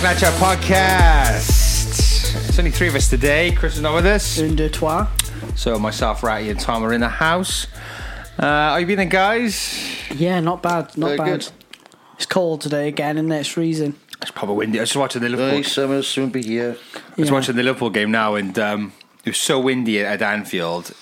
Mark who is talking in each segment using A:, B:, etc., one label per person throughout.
A: Nacho podcast. It's only three of us today. Chris is not with us.
B: Un, deux, trois.
A: So myself, Ratty, and Tom are in the house. Uh, how you been then, guys?
B: Yeah, not bad, not
C: Very
B: bad.
C: good.
B: It's cold today again, and it's freezing.
A: It's probably windy. I was just watching the Liverpool.
C: Hey, summer soon be here.
A: I was
B: Yeah.
A: watching the Liverpool game now, and um, it was so windy at Anfield.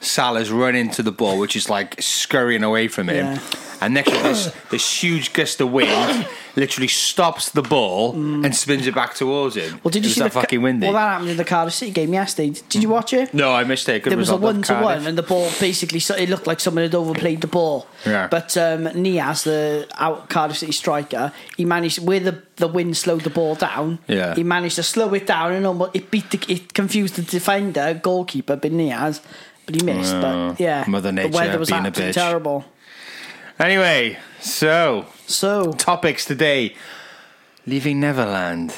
A: Salah's run into the ball, which is like scurrying away from him.
B: Yeah.
A: And next to this, this huge gust of wind literally stops the ball and spins it back towards him.
B: Mm. Well, did you see
A: that
B: the
A: fucking windy?
B: Well, that happened in the Cardiff City game yesterday. Did you watch it?
A: no, I missed it. Good
B: There was a one to one, and the ball basically so it looked like someone had overplayed the ball.
A: Yeah.
B: But um, Niasse, the out Cardiff City striker, he managed where the, the wind slowed the ball down.
A: Yeah.
B: He managed to slow it down, and almost it beat the, it confused the defender, goalkeeper, Ben Niasse, but he missed.
A: Oh,
B: but yeah,
A: Mother
B: the
A: Nature
B: weather was
A: being a
B: absolutely
A: bitch.
B: terrible.
A: Anyway, so
B: So
A: topics today. Leaving Neverland.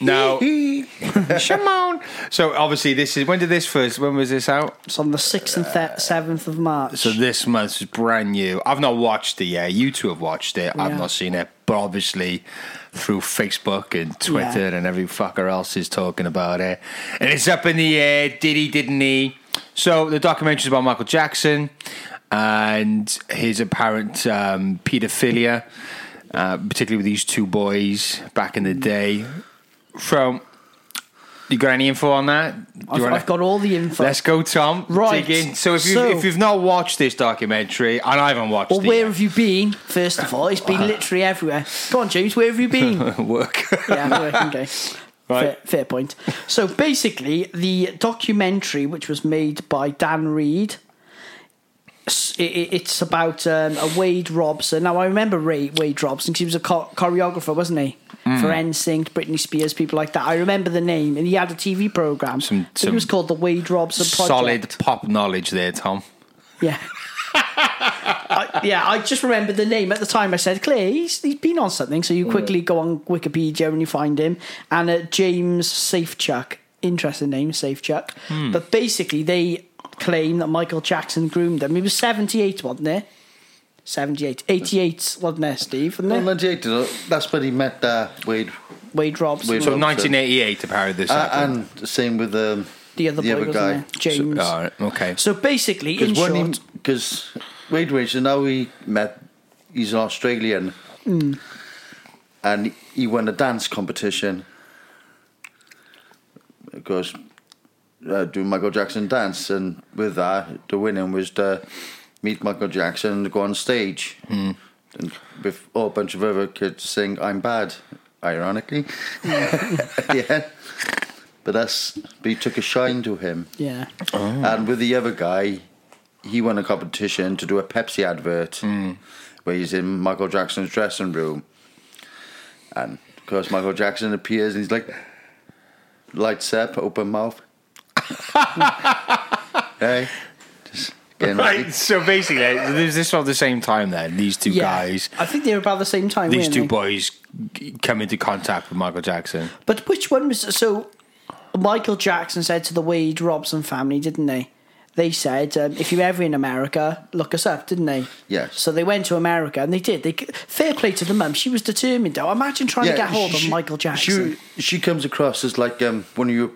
A: Now, Shimon. So obviously, this is when did this first? When was this out?
B: it's on the sixth and seventh of March.
A: So this month is brand new. I've not watched it yet. You two have watched it. I've
B: Yeah.
A: not seen it, but obviously through Facebook and Twitter
B: Yeah.
A: and every fucker else is talking about it. And it's up in the air. Did he? Didn't he? So the documentary is about Michael Jackson and his apparent um, paedophilia, uh, particularly with these two boys back in the day. From you got any info on that?
B: I've, I've got all the info.
A: Let's go, Tom.
B: Right.
A: Dig in. So if you
B: So-
A: if you've not watched this documentary, and I haven't watched
B: Well,
A: it,
B: Well,
A: where
B: have you been? First of all, it's been literally everywhere. Go on, James. Where have you been?
A: work.
B: yeah, work, okay.
A: Right.
B: Fair, fair point. So basically, the documentary, which was made by Dan Reed, s- i- i- it's about um, a Wade Robson. Now I remember Ray, Wade Robson because he was a cho- choreographer, wasn't he?
A: Mm.
B: For NSYNC, Britney Spears, people like that. I remember the name, and he had a TV program.
A: Some-
B: So it was called the Wade Robson Project.
A: Solid pop knowledge there, Tom.
B: Yeah. I, yeah, I just remembered the name at the time. I said, Clay, he's, he's been on something. So you quickly go on Wikipedia and you find him. And uh, James Safechuck, interesting name, Safechuck. But basically, they claim that Michael Jackson groomed him. He was 78, wasn't he? 78. 88, wasn't it, Steve? Wasn't
C: Well,
B: it?
C: 98, uh, that's when he met uh, Wade.
B: Wade Robson.
C: Wade
A: So
C: Robson.
A: 1988, apparently this
C: Uh,
A: happened.
C: and the same with um,
B: the other
C: the
B: boy,
C: other
B: wasn't
C: guy.
B: it? James.
A: All right, okay.
B: So basically, in
C: Because
B: short,
C: because Wade Robson, now he met, he's an Australian,
B: Hmm.
C: and he won a dance competition. Because uh, do Michael Jackson dance, and with that, the winning was to meet Michael Jackson and go on stage,
B: Hmm.
C: and with a bunch of other kids sing "I'm Bad," ironically. yeah, but that's but he took a shine to him.
B: yeah.
C: And with the other guy, he won a competition to do a Pepsi advert where he's in Michael Jackson's dressing room. And of course, Michael Jackson appears and he's like, lights up, open mouth. hey, just getting ready.
A: Right, so basically, there's this at the same time then, these two
B: Yeah.
A: guys,
B: I think they were about the same time,
A: these
B: weren't
A: two
B: they?
A: boys g- come into contact with Michael Jackson.
B: But which one was so? Michael Jackson said to the Wade Robson family, didn't they? They said, um, "If you're ever in America, look us up," didn't they?
C: Yes.
B: So they went to America and they did. They fair play to the mum. She was determined. Though, imagine trying to get hold of Michael Jackson.
C: She, she comes across as like um, one of your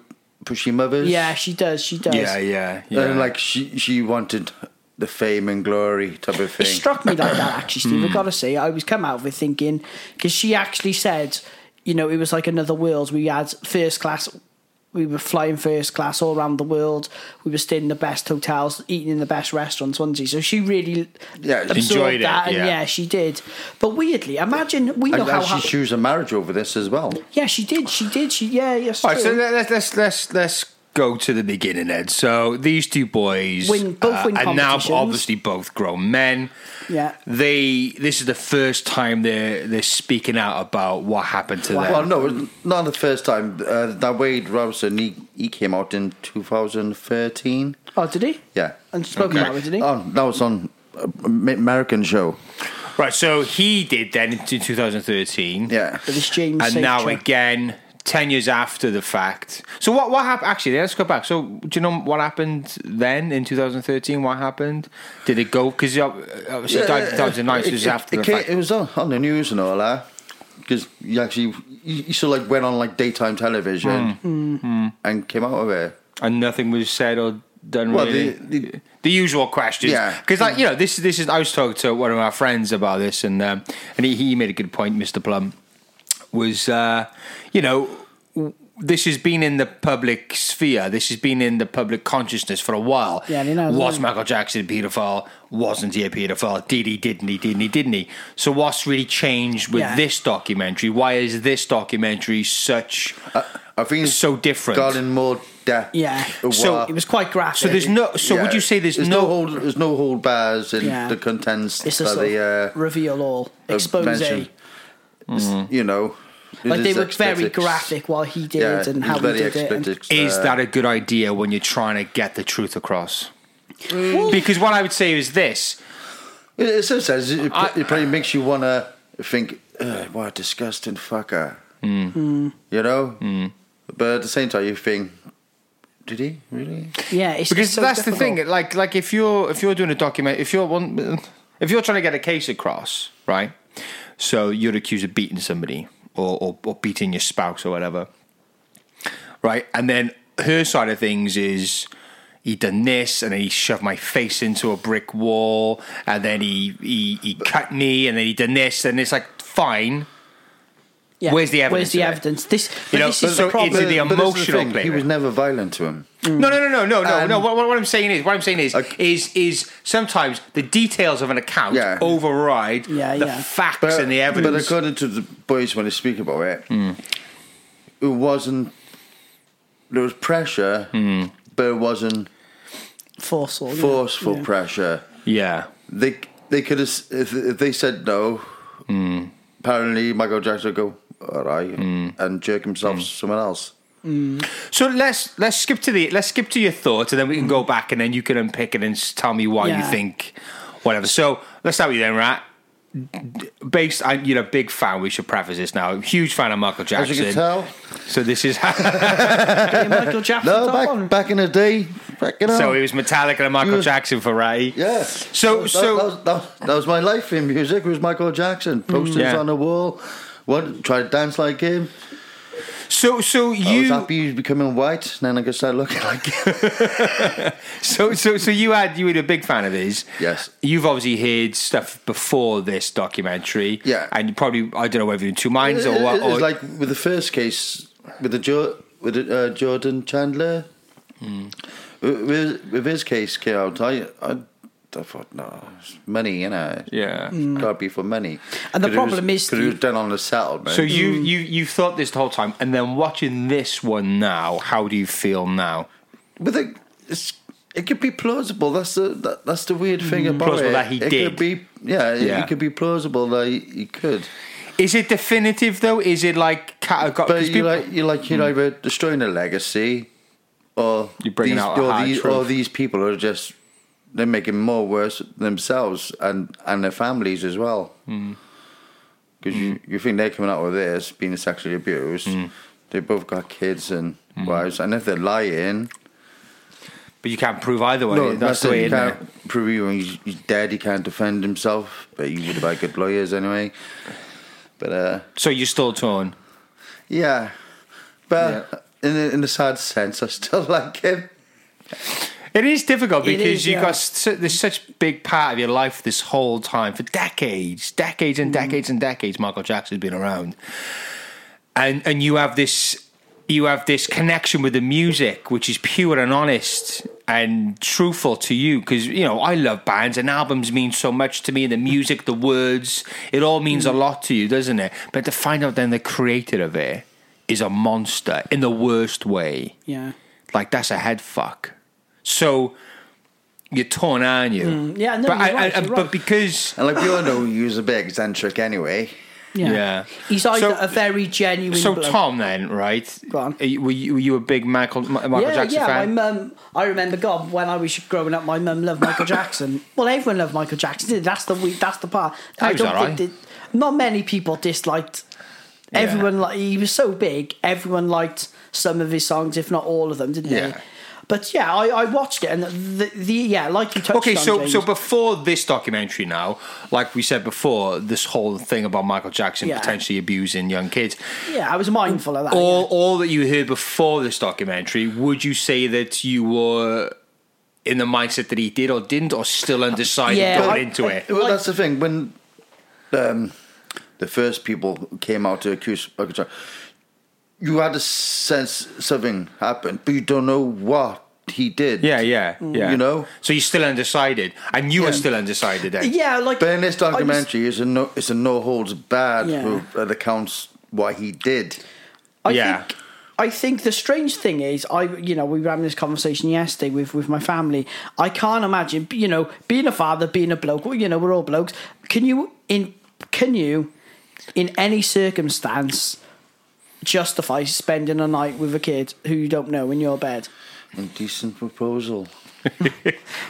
C: pushy mothers.
B: yeah, she does. She does.
A: Yeah, yeah, yeah.
C: And like she, she wanted the fame and glory type of thing.
B: It struck me like that, actually, Steve. I've got to say, I was come out of it thinking because she actually said, you know, it was like another world. We had first class. We were flying first class all around the world. We were staying in the best hotels, eating in the best restaurants, wasn't she? So she really
C: Yeah,
B: absorbed
A: enjoyed it,
B: that, and
A: yeah.
B: she did. But weirdly, imagine we know
C: and
B: how.
C: she was a marriage over this as well.
B: yeah, she did. She did. She yeah. Yes.
A: All right, so let's let's let's let's go to the beginning, Ed. So these two boys
B: Win- both win
A: are now obviously both grown men.
B: Yeah.
A: They this is the first time they're they're speaking out about what happened to
B: Wow.
A: them.
C: Well, no, not the first time. Uh, that Wade Robson, he, he came out in 2013.
B: Oh, did he?
C: Yeah.
B: And spoke
A: Okay.
B: about it, did he?
C: Oh, that was on uh, American show.
A: Right, so he did then in 2013.
C: Yeah.
B: But this James
A: and now
B: Safechuck.
A: again, ten years after the fact. So what what happened? Actually, let's go back. So do you know what happened then in 2013? What happened? Did it go? Because obviously, yeah, 2009 so it was after
C: it,
A: the
C: came-
A: fact.
C: it was on, on the news and all that. because you actually you, you sort of like went on like daytime television
B: Mm.
C: and came out of it.
A: and nothing was said or done.
C: Well,
A: really.
C: the-
A: The,
C: the-
A: usual questions.
C: Yeah.
A: because like you know, this is this is. I was talking to one of our friends about this, and um, and he, he made a good point. Mister Plum was, uh, you know. w- This has been in the public sphere. This has been in the public consciousness for a while.
B: Yeah, they know,
A: Was
B: don't?
A: Michael Jackson a paedophile? Wasn't he a paedophile? Did he? Didn't he? Didn't he? Didn't he? So what's really changed with
B: Yeah.
A: this documentary? Why is this documentary such
C: I think it's
A: so different?
C: got in more depth.
B: Yeah.
A: So
B: It was quite graphic.
A: So there's no. So would you say there's,
C: no, hold there's no hold bars in
B: Yeah.
C: the contents
B: It's a sort
C: the
B: of
C: uh,
B: reveal all, expose.
A: Mm-hmm.
C: you know it
B: Like they were very
C: explicit.
B: graphic while he did
C: Yeah,
B: and how he
C: very
B: did it. and-
C: explicit,
A: Is
C: uh,
A: that a good idea when you're trying to get the truth across? Because what I would say is this:
C: It, it so says it,
A: I-
C: it probably makes you want to think, "Ugh, what a disgusting fucker.
A: Hmm.
C: You know? But at the same time, you think, did he really?
B: yeah, it's
A: because
B: it's so
A: that's the thing. Like, like if you're if you're doing a document, if you're one, if you're trying to get a case across, right? So you're accused of beating somebody or, or, or beating your spouse or whatever, right? And then her side of things is he done this and then he shoved my face into a brick wall and then he he, he cut me and then he done this and it's like fine.
B: Yeah.
A: Where's the evidence?
B: Where's the
A: evidence
B: evidence? This,
A: You know,
B: this is
A: so
B: the problem.
A: it's the
C: But this
A: emotional
C: thing, He was never violent to him.
A: No, no, no, no, no, no,
C: And-
A: no. What, what I'm saying is, what I'm saying is,
C: Okay.
A: is is sometimes the details of an account
C: Yeah.
A: override
B: Yeah,
A: the
B: yeah.
A: facts
C: But,
A: and the evidence.
C: but according to the boys when they speak about it,
A: Hmm.
C: it wasn't. There was pressure,
A: Hmm.
C: but it wasn't
B: forceful.
C: forceful
B: Yeah.
C: pressure.
A: yeah,
C: They they could have if, if they said no.
A: Hmm.
C: Apparently, Michael Jackson would go all right mm. and jerk himself to someone else. Mm.
A: So let's let's skip to the let's skip to your thoughts, and then we can go back, and then you can unpick it and tell me why you think whatever. So let's start with you then, Rat. D- Based, I, you're a big fan. We should preface this now. Huge fan of Michael
C: As
A: Jackson.
C: you can tell,
A: So this is
B: Yeah, Michael Jackson.
C: no, back back in the day, back in
A: so it was Metallica and Michael
C: You-
A: Jackson for Ratty.
C: Yeah.
A: So-
C: that,
A: so-
C: that, was, that, was- that was my life in music. It Was Michael Jackson posters
A: Yeah.
C: on the wall? What try to dance like him?
A: So so you.
C: I was happy becoming white. And then I could start looking like him.
A: So, so, so you had you were a big fan of his.
C: Yes.
A: You've obviously heard stuff before this documentary.
C: Yeah.
A: And you probably I don't know whether you're in two minds or what.
C: it- It's
A: Or,
C: like with the first case with the jo- with the, uh, Jordan Chandler.
A: Hmm.
C: With, with his case came out, I, I, I thought no, it's money, you know.
A: yeah. Mm.
C: Gotta be for money.
B: And the
C: it was-
B: problem is
C: 'cause
B: the-
C: it was done on the settlement.
A: So you mm. you you thought this the whole time, and then watching this one now, how do you feel now?
C: But the, it's, it could be plausible. That's the that, that's the weird thing mm. about
A: Mm. Plausible
C: it.
A: that he
C: it
A: did.
C: Could be, yeah, it-
A: Yeah.
C: it could be plausible that he, he could.
A: Is it definitive though? Is it like categorical?
C: But you like you like you're either destroying a legacy, or
A: You're bringing
C: these,
A: out a
C: or, these,
A: truth.
C: or these people are just they're making more worse themselves and and their families as well.
A: Hmm.
C: Because you you think they're coming out with this being sexually abused,
A: Hmm.
C: they both got kids and wives, and if they're lying,
A: but you can't prove either way.
C: no,
A: that's the way.
C: you can't
A: it?
C: prove you when he's, he's dead. He can't defend himself, but you would have had good lawyers anyway. But uh,
A: So you're still torn.
C: yeah, but in a, in a sad sense, I still like him.
A: It is difficult because
B: is,
A: you
B: yeah.
A: got su- there's such a big part of your life this whole time for decades, decades
B: Mm.
A: and decades and decades. Michael Jackson's been around, and and you have this you have this connection with the music, which is pure and honest and truthful to you. Because you know I love bands and albums mean so much to me. The music, the words, it all means
B: Mm.
A: a lot to you, doesn't it? But to find out then the creator of it is a monster in the worst way
B: Yeah.
A: like that's a head fuck. So you're torn, aren't you?
B: Mm, yeah, no,
A: but,
B: you're
A: I-
B: right,
A: I-
B: you're
A: but because
C: And like we all know, he was a bit eccentric anyway.
B: Yeah.
A: Yeah.
B: He's either
A: So-
B: a very genuine.
A: so
B: bloke-
A: Tom, then right?
B: Go on.
A: Are you- Were you, were you a big Michael Michael
B: yeah,
A: Jackson
B: yeah.
A: fan?
B: My mum. I remember, God, when I was growing up, my mum loved Michael Jackson. Well, everyone loved Michael Jackson. didn't they? That's the we- that's the part.
A: He was alright.
B: that- not many people disliked.
A: Yeah.
B: Everyone like he was so big. Everyone liked some of his songs, if not all of them, didn't
C: Yeah.
B: they? But yeah, I, I watched it, and the, the yeah, like you touched
A: Okay,
B: on,
A: so
B: James,
A: so before this documentary, now, like we said before, this whole thing about Michael Jackson
B: Yeah.
A: potentially abusing young kids.
B: yeah, I was mindful of that.
A: All
B: yeah.
A: all that you heard before this documentary, would you say that you were in the mindset that he did or didn't, or still undecided
B: Yeah,
A: going
B: I-
A: into it?
C: Well,
B: Like-
C: that's the thing. When um, the first people came out to accuse Michael Jackson, you had a sense something happened, but you don't know what he did.
A: Yeah, yeah, yeah.
C: You know?
A: so you're still undecided, and you were
B: Mm. Yeah.
A: still undecided. Then.
B: yeah, like
C: But in this
B: I was-
C: documentary, it's a no, it's a no holds bad
B: Yeah.
C: that accounts what he did.
B: I
A: Yeah.
B: think I think the strange thing is I you know we were having this conversation yesterday with with my family. I can't imagine you know being a father, being a bloke. Well, you know we're all blokes. Can you in can you in any circumstance justify spending a night with a kid who you don't know in your bed?
C: Indecent proposal.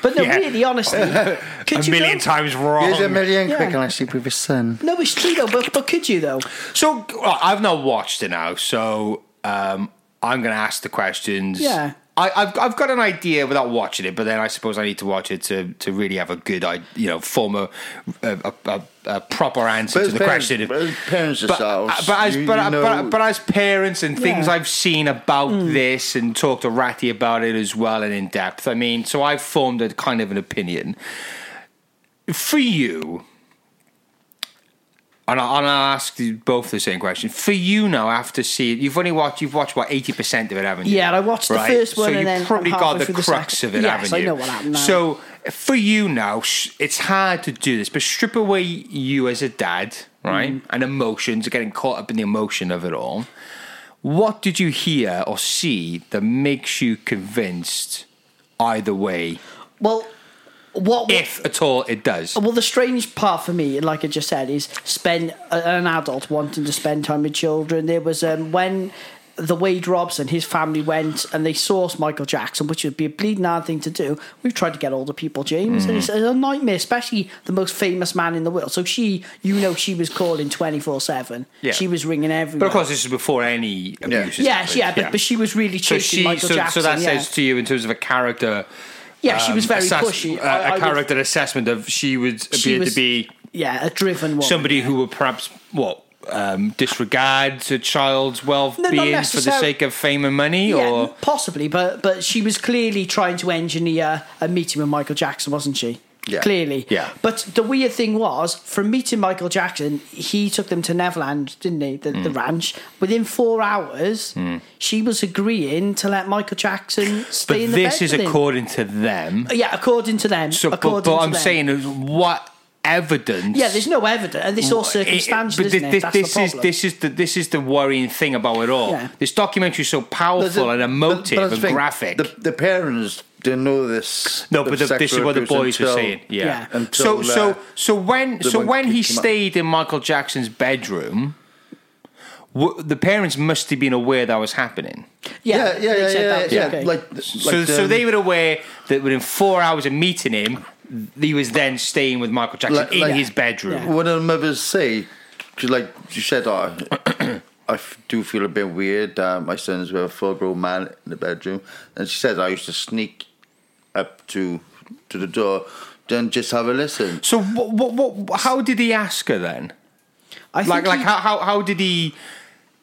B: But no,
A: Yeah.
B: really, honestly, could
A: a
B: you
A: million
B: though?
A: times wrong.
C: Here's a million
B: Yeah.
C: quick and I sleep with his son.
B: No, it's true though. But but could you though?
A: So well, I've not watched it now, so um, I'm going to ask the questions.
B: Yeah.
A: I, I've I've got an idea without watching it, but then I suppose I need to watch it to, to really have a good, I you know, form a a, a, a proper answer
C: But
A: to the
C: parents,
A: question.
C: but as parents
A: but,
C: yourselves, uh,
A: but as
C: you-
A: but,
C: you know-
A: but, but as parents and things
B: Yeah.
A: I've seen about mm. this and talked to Ratty about it as well and in depth. I mean, so I've formed a kind of an opinion for you. And, I, and I'll ask you both the same question. For you now, after seeing, you've only watched, you've watched what eighty percent of it, haven't you?
B: Yeah, I watched the first one
A: so
B: and
A: you've
B: then
A: probably got the
B: through the
A: crux of it,
B: Yes,
A: haven't
B: I
A: you?
B: know what happened now.
A: So for you now, it's hard to do this, but strip away you as a dad, right,
B: Mm.
A: and emotions, getting caught up in the emotion of it all. What did you hear or see that makes you convinced either way,
B: Well, what
A: if at all it does?
B: Well, the strange part for me, like I just said, is spend an adult wanting to spend time with children. There was um, when the Wade Robson, his family went and they sourced Michael Jackson, which would be a bleeding hard thing to do. We've tried to get older people, James, and it's a nightmare, especially the most famous man in the world. So she, you know, she was calling twenty four seven.
A: Yeah.
B: She was ringing everywhere.
A: But of course, this is before any abuse.
B: yeah,
A: happened.
B: yeah, but, but she was really
A: so
B: chasing
A: she,
B: Michael
A: so,
B: Jackson.
A: so that
B: yeah.
A: says to you in terms of a character.
B: Yeah, she was
A: um,
B: very
A: assess-
B: pushy. I- I
A: a
B: would-
A: character assessment of she would
B: she
A: appear
B: was-
A: to be
B: yeah, a driven woman.
A: somebody who would perhaps what um, disregards a child's well-being for the
B: necessar-
A: sake of fame and money,
B: Yeah,
A: or
B: possibly, but but she was clearly trying to engineer a meeting with Michael Jackson, wasn't she?
C: Yeah.
B: Clearly.
A: Yeah.
B: But the weird thing was, from meeting Michael Jackson, he took them to Neverland, didn't he? The,
A: Mm.
B: the ranch. Within four hours, she was agreeing to let Michael Jackson stay
A: but
B: in the
A: this
B: bed
A: is
B: with him.
A: according to them.
B: Yeah, according to them.
A: So, but,
B: according
A: but
B: to
A: I'm
B: them.
A: saying is what evidence?
B: Yeah, there's no evidence, and this is all
A: It-
B: circumstantial,
A: but
B: isn't it?
A: this is this is the this is the worrying thing about it all.
B: Yeah.
A: This documentary is so powerful
C: a-
A: and
C: but-
A: emotive
C: but
A: and graphic.
C: The, the parents didn't know this.
A: no, but the, this is what the
C: abuse
A: boys were saying. Yeah.
B: Yeah.
C: Until,
A: so so
C: uh,
A: so when so when he
C: kicked out.
A: stayed in Michael Jackson's bedroom, w- the parents must have been aware that was happening.
B: yeah,
C: Yeah, yeah,
B: they
C: yeah,
B: said
C: yeah, yeah.
B: okay.
C: Like, like
A: so so they were aware that within four hours of meeting him, he was then staying with Michael Jackson
C: Like-
A: in
C: like-
A: his bedroom.
B: Yeah.
C: What do mothers say? She like she said, "Oh, I f- do feel a bit weird. Uh, my son's with a full-grown man in the bedroom." And she says, "I used to sneak up to to the door, then just have a listen."
A: So what, what what how did he ask her then?
B: I think
A: Like like
B: he-
A: how, how how did he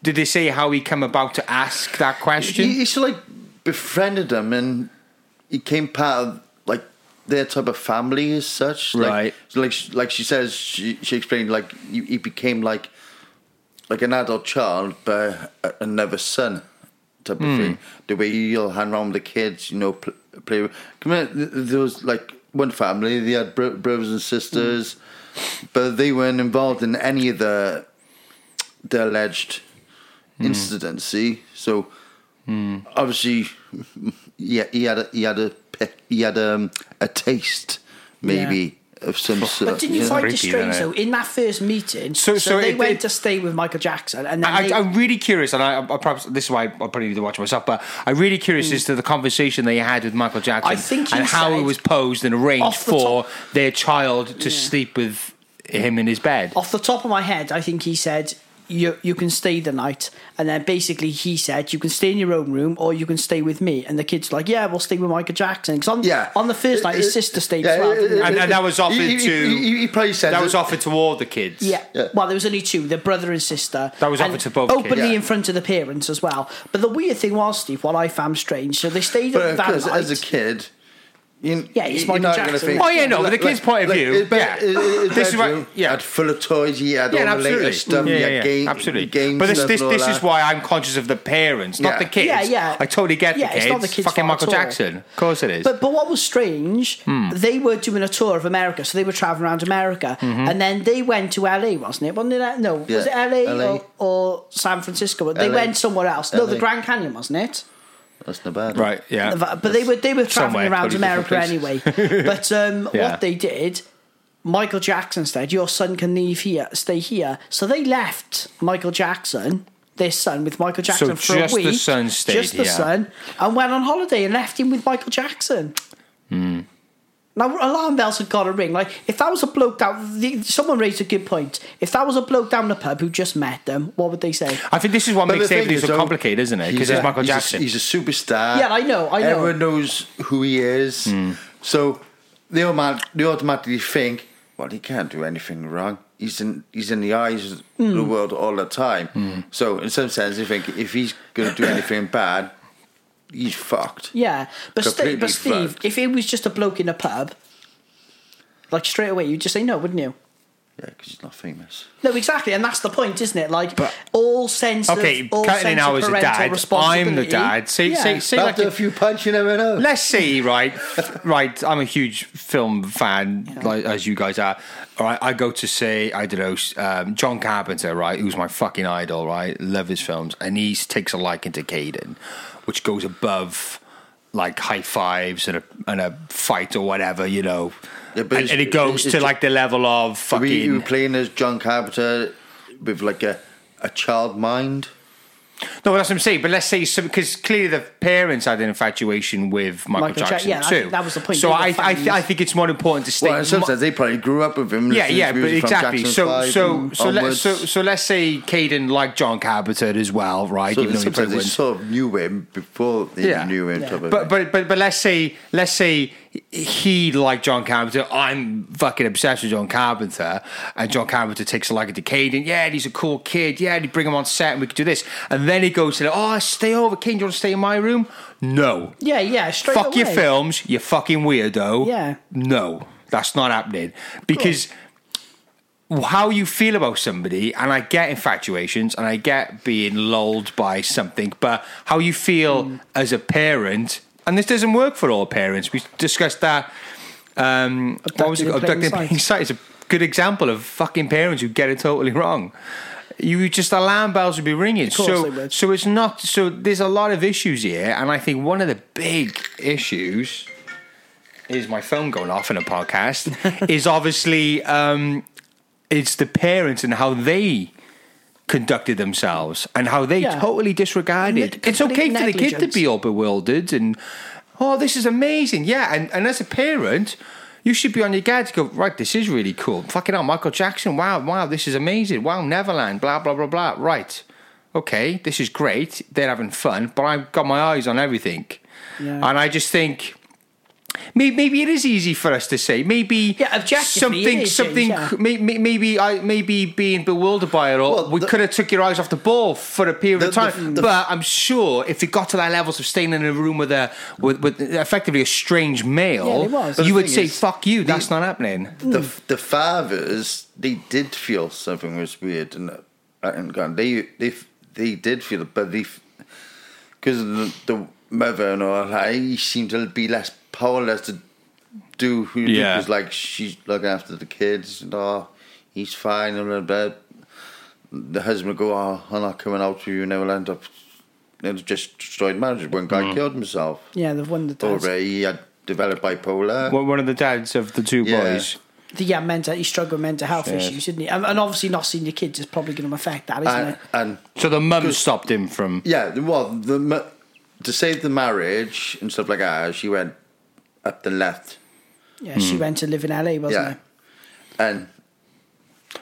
A: did they say how he come about to ask that question?
C: He, he sort of like befriended them, and he came part of like their type of family as such. Like,
A: Right.
C: so like like she says, she she explained like he, he became like like an adult child, but a- another son type of hmm. thing. The way he'll hang around with the kids, you know, pl- play. with- there was like one family. They had bro- brothers and sisters, but they weren't involved in any of the the alleged incidents. See, so obviously, yeah, he had a, he had a he had um, a taste maybe of some sort.
B: But didn't you
C: know.
B: find it strange though? In that first meeting,
A: So-
B: so,
A: so
B: they
A: it-
B: went
A: it-
B: to stay with Michael Jackson, and then
A: I,
B: they,
A: I'm really curious, and I, I perhaps this is why I probably need to watch myself. But I'm really curious hmm. as to the conversation they had with Michael Jackson
B: I think
A: and how it was posed and arranged
B: the
A: for
B: top-
A: their child to sleep with him in his bed.
B: off the top of my head, I think he said you you can stay the night, and then basically he said you can stay in your own room or you can stay with me, and the kid's like, yeah, we'll stay with Michael Jackson because on
C: Yeah.
B: on the first night his
C: Uh,
B: sister stayed
C: yeah,
B: as well.
C: uh,
B: didn't
C: uh,
A: And, and that was offered
C: He- he-
A: to.
C: he- he probably said
A: that
C: it-
A: was offered to all the kids.
B: Yeah.
C: Yeah.
B: Well, there was only two, the brother and sister.
A: That was offered to both
B: Openly
A: kids.
C: Yeah.
B: in front of the parents as well. But the weird thing was, Steve, what I found strange, so they stayed
C: But
B: up that night.
C: as a kid, you,
B: Yeah, it's
C: you're
B: Michael
C: not going to
B: Jackson.
C: think.
A: Oh, yeah, no, but the kid's point of view,
C: his bed-
A: yeah.
C: his- his
A: This is
C: bedroom
A: what- yeah.
C: had full of toys. He had
A: Yeah,
C: all the latest stuff.
A: yeah, yeah,
C: had
A: yeah,
C: game,
A: absolutely.
C: games.
A: but this,
C: and
A: this,
C: all
A: this
C: that.
A: is why I'm conscious of the parents, not
C: Yeah.
A: the kids.
B: Yeah, yeah.
A: I totally get
B: Yeah,
A: the
B: it's not the kids'
A: Fucking Michael. Jackson. Of course it is.
B: But but what was strange,
A: Hmm.
B: they were doing a tour of America, so they were traveling around America,
A: Mm-hmm.
B: and then they went to LA, wasn't it? Wasn't it? No, was it LA,
C: LA.
B: Or, or San Francisco? They
C: LA.
B: went somewhere else. No, the Grand Canyon, wasn't it?
C: That's not bad.
A: right, yeah.
B: But they were they were traveling around America anyway. but um,
A: Yeah.
B: what they did, Michael Jackson said, "Your son can leave here, stay here." So they left Michael Jackson. Their son with Michael Jackson for a week.
A: just the son stayed
B: just the
A: here.
B: son, and went on holiday and left him with Michael Jackson.
A: Hmm.
B: Now alarm bells had got to ring. Like if that was a bloke down, the, someone raised a good point. If that was a bloke down the pub who just met them, what would they say?
A: I think this is what
C: But
A: makes
C: the thing
A: everything
C: is,
A: so
C: though,
A: complicated, isn't it? Because
C: he's
A: it's
C: a-
A: Michael
C: he's a-
A: Jackson.
C: he's a superstar.
B: Yeah, I know, I know.
C: Everyone knows who he is.
A: Hmm.
C: So they, automat- they automatically think, well, he can't do anything wrong. He's in he's in the eyes of
B: Hmm.
C: the world all the time.
A: Hmm.
C: So in some sense, they think if he's going to do anything bad, he's fucked.
B: Yeah, but, St- but Steve,
C: fucked.
B: if it was just a bloke in a pub, like straight away, you'd just say no, wouldn't you?
C: Yeah, because he's not famous.
B: No, exactly, and that's the point, isn't it? Like
A: But-
B: all sense
A: okay,
B: of all
A: currently
B: sense
A: now
B: of
A: as a dad, I'm the dad. Say,
B: Yeah.
A: say, say like
C: After a few punch, you never know.
A: let's say right right i'm a huge film fan like as you guys are all right i go to say i don't know um, john carpenter right who's my fucking idol right love his films and he takes a liking to caden which goes above like high fives and a and a fight or whatever you know
C: Yeah,
A: and, and it goes to like the level of
C: So we, you were playing as John Carpenter with like a, a child mind.
A: No, that's what I'm saying. But let's say because clearly the parents had an infatuation with Michael,
B: Michael Jack-
A: Jackson
B: yeah, I
A: too.
B: think that was the point.
A: So I, I,
B: fans.
A: I think it's more important to stay.
C: Well, in some sense, they probably grew up with him.
A: yeah, yeah, but exactly.
C: Jackson
A: So, so, so, let,
C: onwards.
A: so, so let's say Caden liked John Carpenter as well, right?
C: So
A: Even though he
C: sometimes they sort of knew him before they
A: Yeah.
C: knew him.
B: Yeah.
A: But but but but let's say let's say he liked John Carpenter. I'm fucking obsessed with John Carpenter, and John Carpenter takes a liking to Caden. Yeah, he's a cool kid. Yeah, and he bring him on set, and we could do this. And then he goes to, the, oh, stay over, Caden. Do you want to stay in my room? No.
B: Yeah, yeah, straight
A: Fuck your films, you fucking weirdo.
B: Yeah.
A: No, that's not happening because how you feel about somebody, and I get infatuations and I get being lulled by something, but how you feel
B: Mm.
A: as a parent, and this doesn't work for all parents. We discussed that. Um, what was it?
B: Abducted in plain sight.
A: is a good example of fucking parents who get it totally wrong. You just alarm bells would be ringing. so, so it's not. So there's a lot of issues here, and I think one of the big issues is my phone going off in a podcast. is obviously um, it's the parents and how they conducted themselves and how they
B: Yeah.
A: totally disregarded.
B: Ne-
A: it's okay for the kid to be all bewildered and oh, this is amazing. Yeah, and, and as a parent. You should be on your guard to go, right, this is really cool. Fucking hell, Michael Jackson, wow, wow, this is amazing. Wow, Neverland, blah, blah, blah, blah. Right. Okay, this is great. They're having fun, but I've got my eyes on everything.
B: Yeah.
A: And I just think maybe, maybe it is easy for us to say. Maybe
B: Yeah, objectively
A: something,
B: it is,
A: something.
B: yeah.
A: Maybe, maybe I, maybe being bewildered by it, or
C: Well,
A: we
C: the-
A: could have took your eyes off the ball for a period of
C: The- the-
A: time.
C: the-
A: but I'm sure if it got to that levels of staying in a room with a with, with effectively a strange male,
B: Yeah, was.
A: You would say,
C: is,
A: "Fuck you,
C: the-
A: that's not happening."
C: the the fathers they did feel something was weird and uh, and gone. They they they did feel it, but they because the, the mother and all that, he seemed to be less powerless to do who
A: Yeah.
C: was like she's looking after the kids and oh he's fine and blah, blah. the husband would go oh I'm not coming out with you and they'll end up it just destroyed marriage one guy
A: Mm.
C: killed himself
B: Yeah, they've won the test.
C: or he had developed bipolar
A: One one of the dads of the two
C: Yeah.
A: boys.
B: The, yeah, mental, he struggled with mental health
A: Yes.
B: issues, didn't he? And, and obviously, not seeing your kids is probably going to affect that, isn't
C: and,
B: it?
C: and
A: So the mum stopped him from.
C: Yeah, well, the to save the marriage and stuff like that, she went up the left.
B: Yeah, she hmm. went to live in LA, wasn't
C: Yeah, and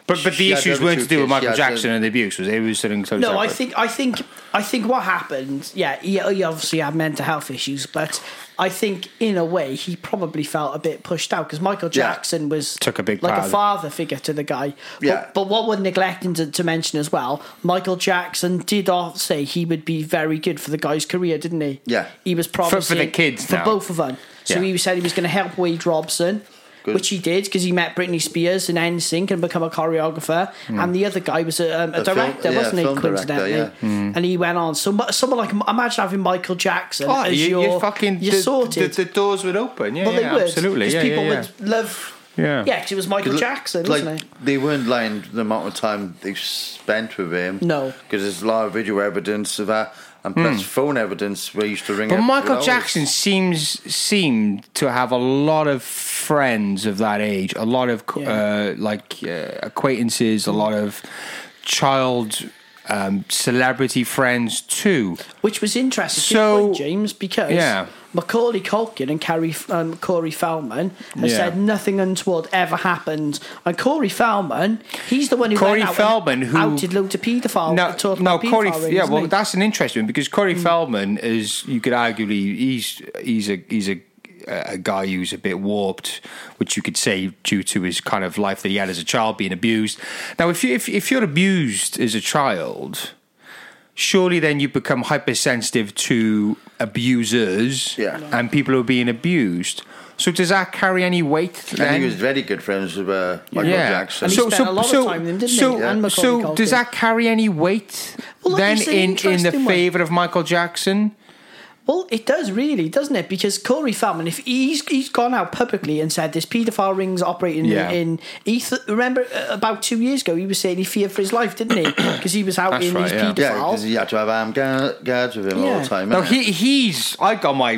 A: But but the issues weren't to do with. Michael Jackson
C: the-
A: and the abuse. Was it? It was something totally
B: No, I
A: separate.
B: think I think I think what happened. Yeah, he, he obviously had mental health issues, but I think in a way he probably felt a bit pushed out because Michael
C: Yeah.
B: Jackson was
A: Took a big
B: like
A: part
B: a
A: of it.
B: father figure to the guy.
C: Yeah.
B: But, but what we're neglecting to, to mention as well, Michael Jackson did all say he would be very good for the guy's career, didn't he?
C: Yeah.
B: he was
A: for
B: promising
A: the kids
B: for
A: now.
B: both of them. So
A: Yeah.
B: he said he was going to help Wade Robson.
C: Good.
B: Which he did because he met Britney Spears in NSYNC and become a choreographer, and the other guy was a, um, a,
C: A film-
B: director,
C: yeah,
B: wasn't he?
C: film director,
B: Coincidentally,
C: yeah.
B: and he went on. So someone like imagine having Michael Jackson
A: Oh,
B: as
A: you,
B: your
A: you're fucking. the,
B: sorted.
A: The, the doors would open. Yeah,
B: well,
A: yeah,
B: they would
A: absolutely.
B: because
A: Yeah,
B: people
A: yeah, yeah.
B: would love.
A: Yeah.
B: yeah, because it was Michael Jackson,
C: like
B: wasn't it?
C: they weren't lying the amount of time they spent with him.
B: No.
C: because there's a lot of video evidence of that, and plus phone evidence where he used to ring.
A: But Michael
C: with
A: Jackson seems seemed to have a lot of friends of that age, a lot of
B: Yeah.
A: uh, like uh, acquaintances, a lot of child um, celebrity friends too.
B: Which was interesting,
A: So-
B: point, James, because
A: Yeah.
B: Macaulay Culkin and Carrie, um, Corey Feldman have
A: Yeah.
B: said nothing untoward ever happened. And Corey Feldman, he's the one who
A: Corey
B: went out
A: Feldman, who-
B: outed loads of paedophile.
A: No, no, Corey.
B: rings,
A: Yeah, well,
B: he?
A: that's an interesting one because Corey Feldman is. You could arguably he's he's a he's a a guy who's a bit warped, which you could say due to his kind of life that he had as a child being abused. Now, if you if, if you're abused as a child, surely then you become hypersensitive to abusers
C: Yeah.
A: and people who are being abused. So does that carry any weight?
C: And
A: then?
C: he was very good friends with uh, Michael Jackson.
B: And he spent a lot of time with him, didn't he?
A: so,
B: And Macaulay
A: so
B: Culkin.
A: does that carry any weight
B: Well,
A: then in, in the favour of Michael Jackson?
B: Well, it does really, doesn't it? Because Corey Feldman, if he's he's gone out publicly and said this paedophile rings operating
A: Yeah.
B: in, he th- remember uh, about two years ago he was saying he feared for his life, didn't he? Because he was out
A: That's
B: in
A: right,
B: these
A: yeah.
B: paedophiles.
C: yeah, because he had to have armed guards with him all the time.
A: No, he he's I got my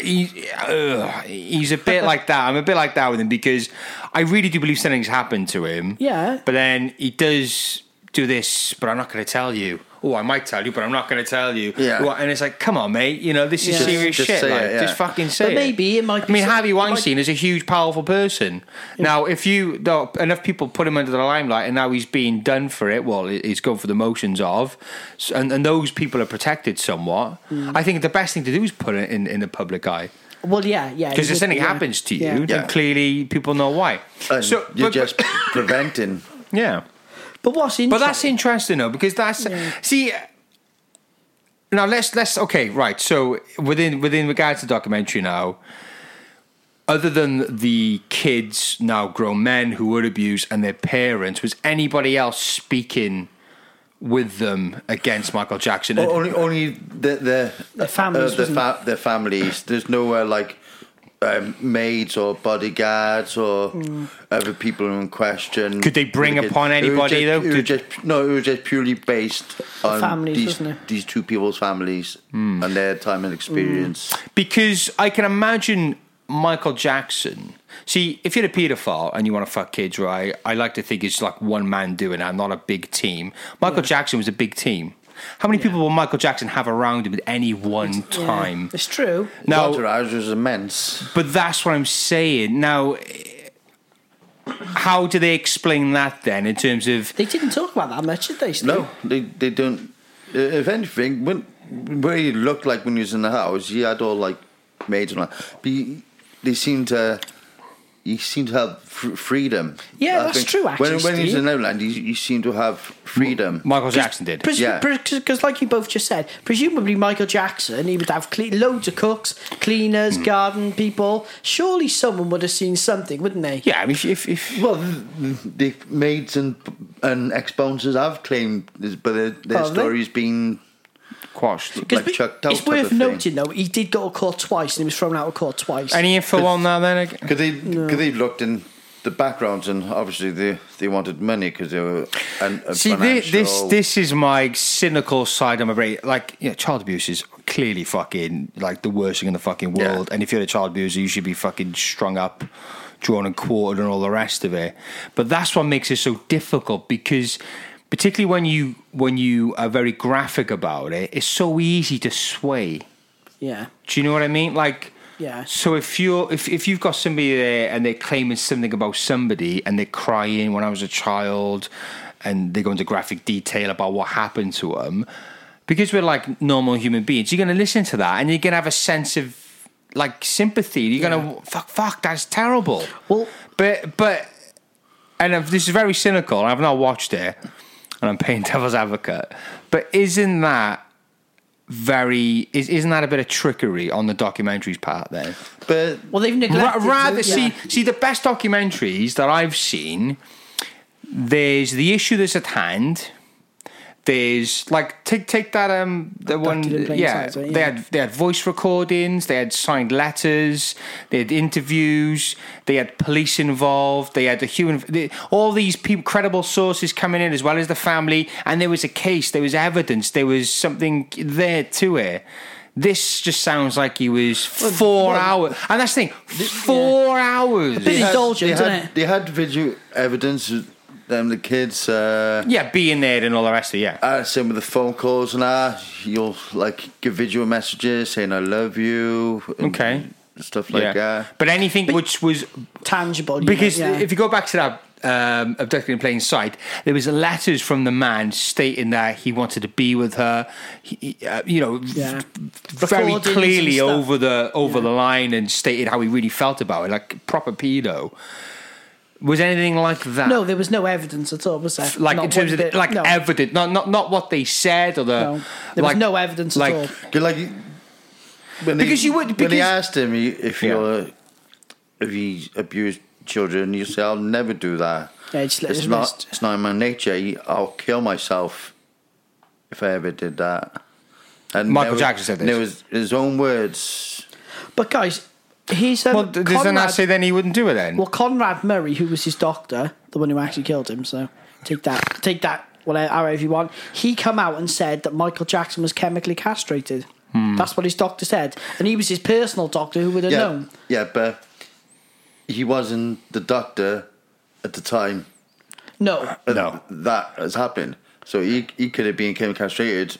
A: he, uh, he's a bit like that. I'm a bit like that with him because I really do believe something's happened to him.
B: Yeah.
A: but then he does do this, but I'm not going to tell you. Oh, I might tell you, but I'm not going to tell you.
C: Yeah.
A: Well, and it's like, come on, mate. You know, this is
B: Yeah.
A: serious
C: Just
A: shit. like,
C: it, yeah.
A: just fucking say
B: But
A: it.
B: maybe it might be
A: I mean, Harvey
B: it might-
A: Weinstein is a huge, powerful person. Now, if you though enough people put him under the limelight, and now he's being done for it. Well, he's gone for the motions of, and, and those people are protected somewhat.
B: Mm.
A: I think the best thing to do is put it in, in the public eye.
B: Well, yeah, yeah.
A: Because if something happens to you, then clearly people know why.
C: And
A: so
C: you're
A: but-
C: just preventing.
A: yeah.
B: But what's interesting?
A: But that's interesting though, because that's
B: Yeah.
A: see. Now let's let's okay right. So within within regards to the documentary now, other than the kids now grown men who were abused and their parents, was anybody else speaking with them against Michael Jackson?
C: O- only, only the the
B: Their families,
C: uh, the fa- their families. There's nowhere like um, maids or bodyguards or
B: Hmm.
C: other people in question.
A: Could they bring
C: It
A: upon
C: just-
A: anybody,
C: it
A: though?
C: was just, It was just, no, it was just purely based on
B: families,
C: these
B: wasn't it?
C: these two people's families
A: Hmm.
C: and their time and experience.
A: because I can imagine Michael Jackson. See, if you're a paedophile and you want to fuck kids, right? I like to think it's like one man doing that, not a big team. Michael Jackson was a big team. How many people will Michael Jackson have around him at any one
B: Yeah,
A: time?
B: It's true.
A: Now,
C: Entourage was immense.
A: but that's what I'm saying. Now, how do they explain that then in terms of
B: They didn't talk about that much, did they? Steve?
C: No, they they don't. uh, If anything, when where he looked like when he was in the house, he had all like maids and all. that. But he, they seemed to. He seemed to have fr- freedom.
B: Yeah,
C: I
B: that's
C: think
B: true, actually,
C: when when he's
B: Steve.
C: in Outland, he, he seemed to have freedom.
A: Michael Jackson did?
C: Yeah.
B: Because, like you both just said, presumably Michael Jackson, he would have cle- loads of cooks, cleaners,
A: Hmm.
B: garden people. Surely someone would have seen something, wouldn't they?
A: Yeah, I mean, if, if, if
C: Well, the, the maids and and ex bouncers have claimed, this, but their, their
B: Oh, have they?
C: story's been
A: quashed.
C: like
B: we-
C: chucked out
B: it's worth
C: thing.
B: noting, though, he did go to court twice and he was thrown out of court twice.
A: Any info on that then?
C: because they because they've looked in the backgrounds and obviously they they wanted money because they were an, a
A: See, this, this this is my cynical side. I'm afraid, like, yeah, child abuse is clearly fucking like the worst thing in the fucking
C: Yeah.
A: world. And if you're a child abuser, you should be fucking strung up, drawn and quartered, and all the rest of it. But that's what makes it so difficult because, particularly when you when you are very graphic about it, it's so easy to sway.
B: yeah.
A: Do you know what I mean? Like,
B: Yeah.
A: So if you're if if you've got somebody there and they're claiming something about somebody and they're crying when I was a child, and they go into graphic detail about what happened to them, because we're like normal human beings, you're going to listen to that and you're going to have a sense of like sympathy. You're going to fuck, fuck, that's terrible.
B: Well-
A: but but and this is very cynical. I've not watched it, and I'm paying devil's advocate. But isn't that very? Is, isn't that a bit of trickery on the documentary's part? Then
C: But
B: Well, they've
A: Ra-
B: neglected.
A: rather
B: yeah.
A: see see the best documentaries that I've seen. There's the issue that's at hand. There's like take take that um the one
B: Abducted in
A: yeah,
B: sight, right?
A: they had they had voice recordings they had signed letters they had interviews they had police involved they had the human they, all these people credible sources coming in as well as the family and there was a case there was evidence there was something there to it. This just sounds like he was four hours, and that's the thing, four hours.
B: bit indulgent,
C: they
B: isn't
C: had,
B: it?
C: They had video evidence of them, the kids. Uh,
A: Yeah, being there and all the rest of it, yeah.
C: uh, same with the phone calls and that. You'll like give video messages saying "I love you." and
A: Okay.
C: stuff like
A: yeah.
C: that.
A: But anything which was
B: tangible.
A: because
B: know, yeah.
A: if you go back to that um, abducted in plain sight, there was letters from the man stating that he wanted to be with her. He, he, uh, you know,
B: Yeah.
A: very clearly over the over
B: Yeah.
A: the line and stated how he really felt about it, like proper pedo. Was anything like that?
B: no, there was no evidence at all, was there?
A: like
B: Not
A: in terms of
B: bit.
A: like
B: no.
A: evidence, not not not what they said or the.
B: No. There
A: like,
B: was no evidence
A: like,
B: at all.
C: Good, like when
A: Because
C: he,
A: you would-
C: when
A: because-
C: he asked him if you're if he abused children, you say, "I'll never do that."
B: Yeah, he just let
C: it's not.
B: wrist.
C: It's not in my nature. I'll kill myself if I ever did that. And
A: Michael
C: there was-
A: Jackson said this.
C: There was his own words.
B: But guys, he's um,
A: Well, doesn't
B: Conrad,
A: that say then he wouldn't do it then?
B: well Conrad Murray, who was his doctor, the one who actually killed him. So take that, take that, whatever however you want. He come out and said that Michael Jackson was chemically castrated.
A: Hmm.
B: That's what his doctor said, and he was his personal doctor who would have
C: Yeah,
B: known.
C: yeah, but he wasn't the doctor at the time.
B: No,
C: that
A: No.
C: that has happened. So he he could have been chemically castrated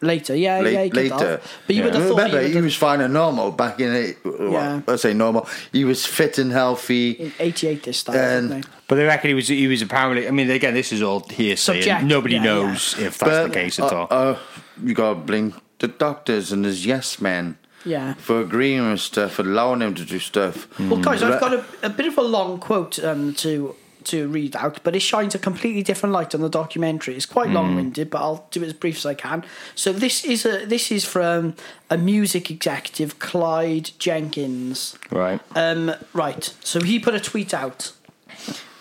B: later, yeah,
C: late,
B: yeah, he
C: later.
B: have. But you would have thought
C: Remember,
B: he
C: he, was fine and normal back in it.
B: Yeah.
C: Well, let's say normal. He was fit and healthy.
B: in '88 this time.
C: And-
A: But they reckon he was he was apparently. I mean, again, this is all hearsay.
B: Subject,
A: Nobody
B: yeah,
A: knows if that's the case at
C: uh,
A: all.
C: Uh, you got to blame the doctors and his yes men
B: Yeah.
C: for agreeing with stuff, for allowing him to do stuff.
B: Well, guys, I've got a, a bit of a long quote um, to to read out, but it shines a completely different light on the documentary. It's quite long winded, but I'll do it as brief as I can. So this is a this is from a music executive, Clyde Jenkins.
A: right.
B: Um, right. So he put a tweet out.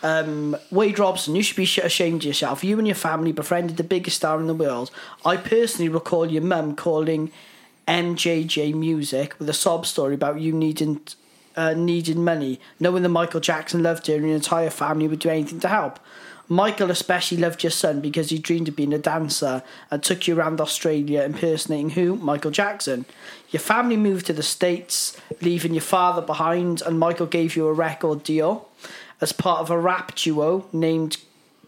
B: Um, Wade Robson, you should be ashamed of yourself. You and your family befriended the biggest star in the world. I personally recall your mum calling MJJ Music with a sob story about you needing uh, needing money, knowing that Michael Jackson loved her and your entire family would do anything to help. Michael especially loved your son because he dreamed of being a dancer and took you around Australia impersonating who? Michael Jackson. Your family moved to the States, leaving your father behind, and Michael gave you a record deal as part of a rap duo named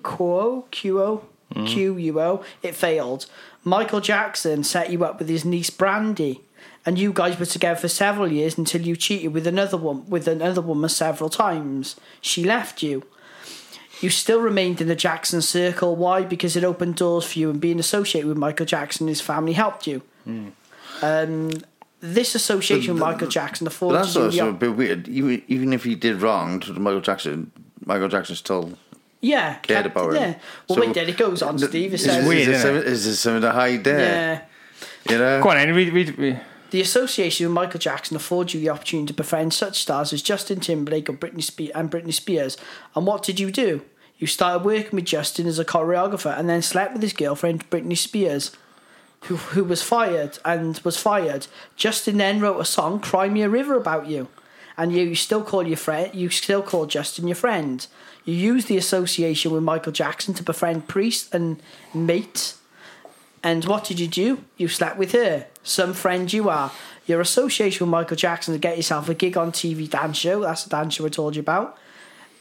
B: Quo, QO, QUO. It failed. Michael Jackson set you up with his niece Brandi, and you guys were together for several years until you cheated with another one with another woman several times. She left you. You still remained in the Jackson circle. Why? Because it opened doors for you, and being associated with Michael Jackson and his family helped you. Um, this association with Michael Jackson
C: But
B: afforded
C: that's also
B: the
C: a bit weird. Even, even if he did wrong to Michael Jackson, Michael Jackson still
B: yeah
C: cared
B: kept-
C: about him.
B: yeah. Well,
C: So-
B: wait, then it goes on, Steve. It
C: Is,
B: says,
C: is,
A: weird,
C: there
A: isn't
C: some,
A: it?
C: is there something to hide there?
B: yeah.
C: You know?
A: Go on, Andy, read, read, read.
B: The association with Michael Jackson affords you the opportunity to befriend such stars as Justin Timberlake or Britney Spe- and Britney Spears. And what did you do? You started working with Justin as a choreographer and then slept with his girlfriend Britney Spears, who who was fired and was fired. Justin then wrote a song, "Cry Me a River," about you, and you, you still call your friend. You still call Justin your friend. You use the association with Michael Jackson to befriend Priest and Mate. And what did you do? You slept with her. Some friend you are. Your association with Michael Jackson to get yourself a gig on TV dance show. That's the dance show I told you about.